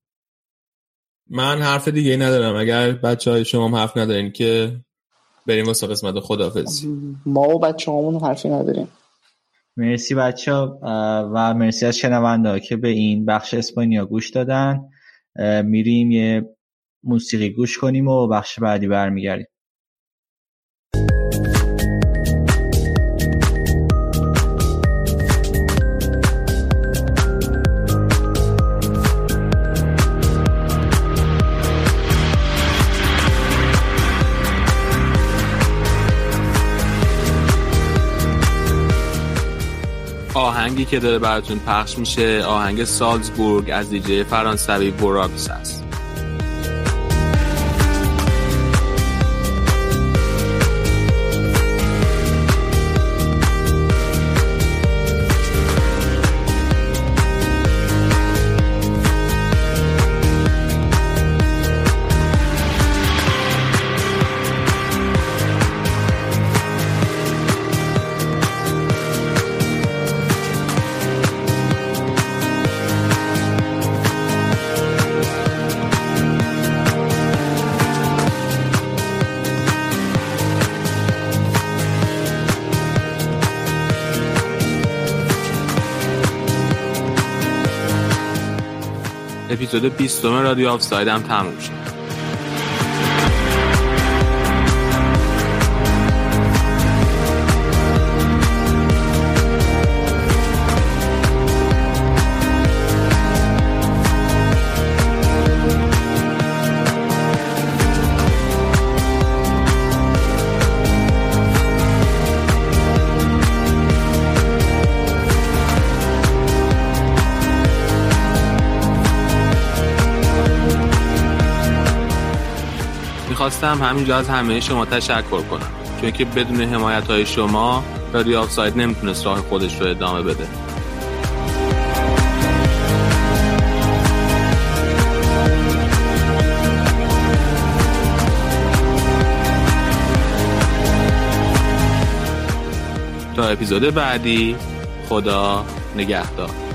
من حرف دیگه ای ندارم. اگر بچه های شما هم حرف ندارین که بریم واسه قسمت خدافزی ما و بچه همون حرفی نداریم. مرسی بچه ها و مرسی از شنونده که به این بخش اسپانیا گوش دادن. میریم یه موسیقی گوش کنیم و بخش بعدی برمیگردیم. آهنگی که داره براتون پخش میشه آهنگ سالزبورگ از دیجی فرانسوی وراکس است اپیزود 20 رادیو آفساید هم تموم شد. می‌خواستم همینجا از همه شما تشکر کنم. چون که بدون حمایت های شما رادیو آفساید نمی‌تونست راه خودش رو ادامه بده. تا اپیزود بعدی خدا نگهدار.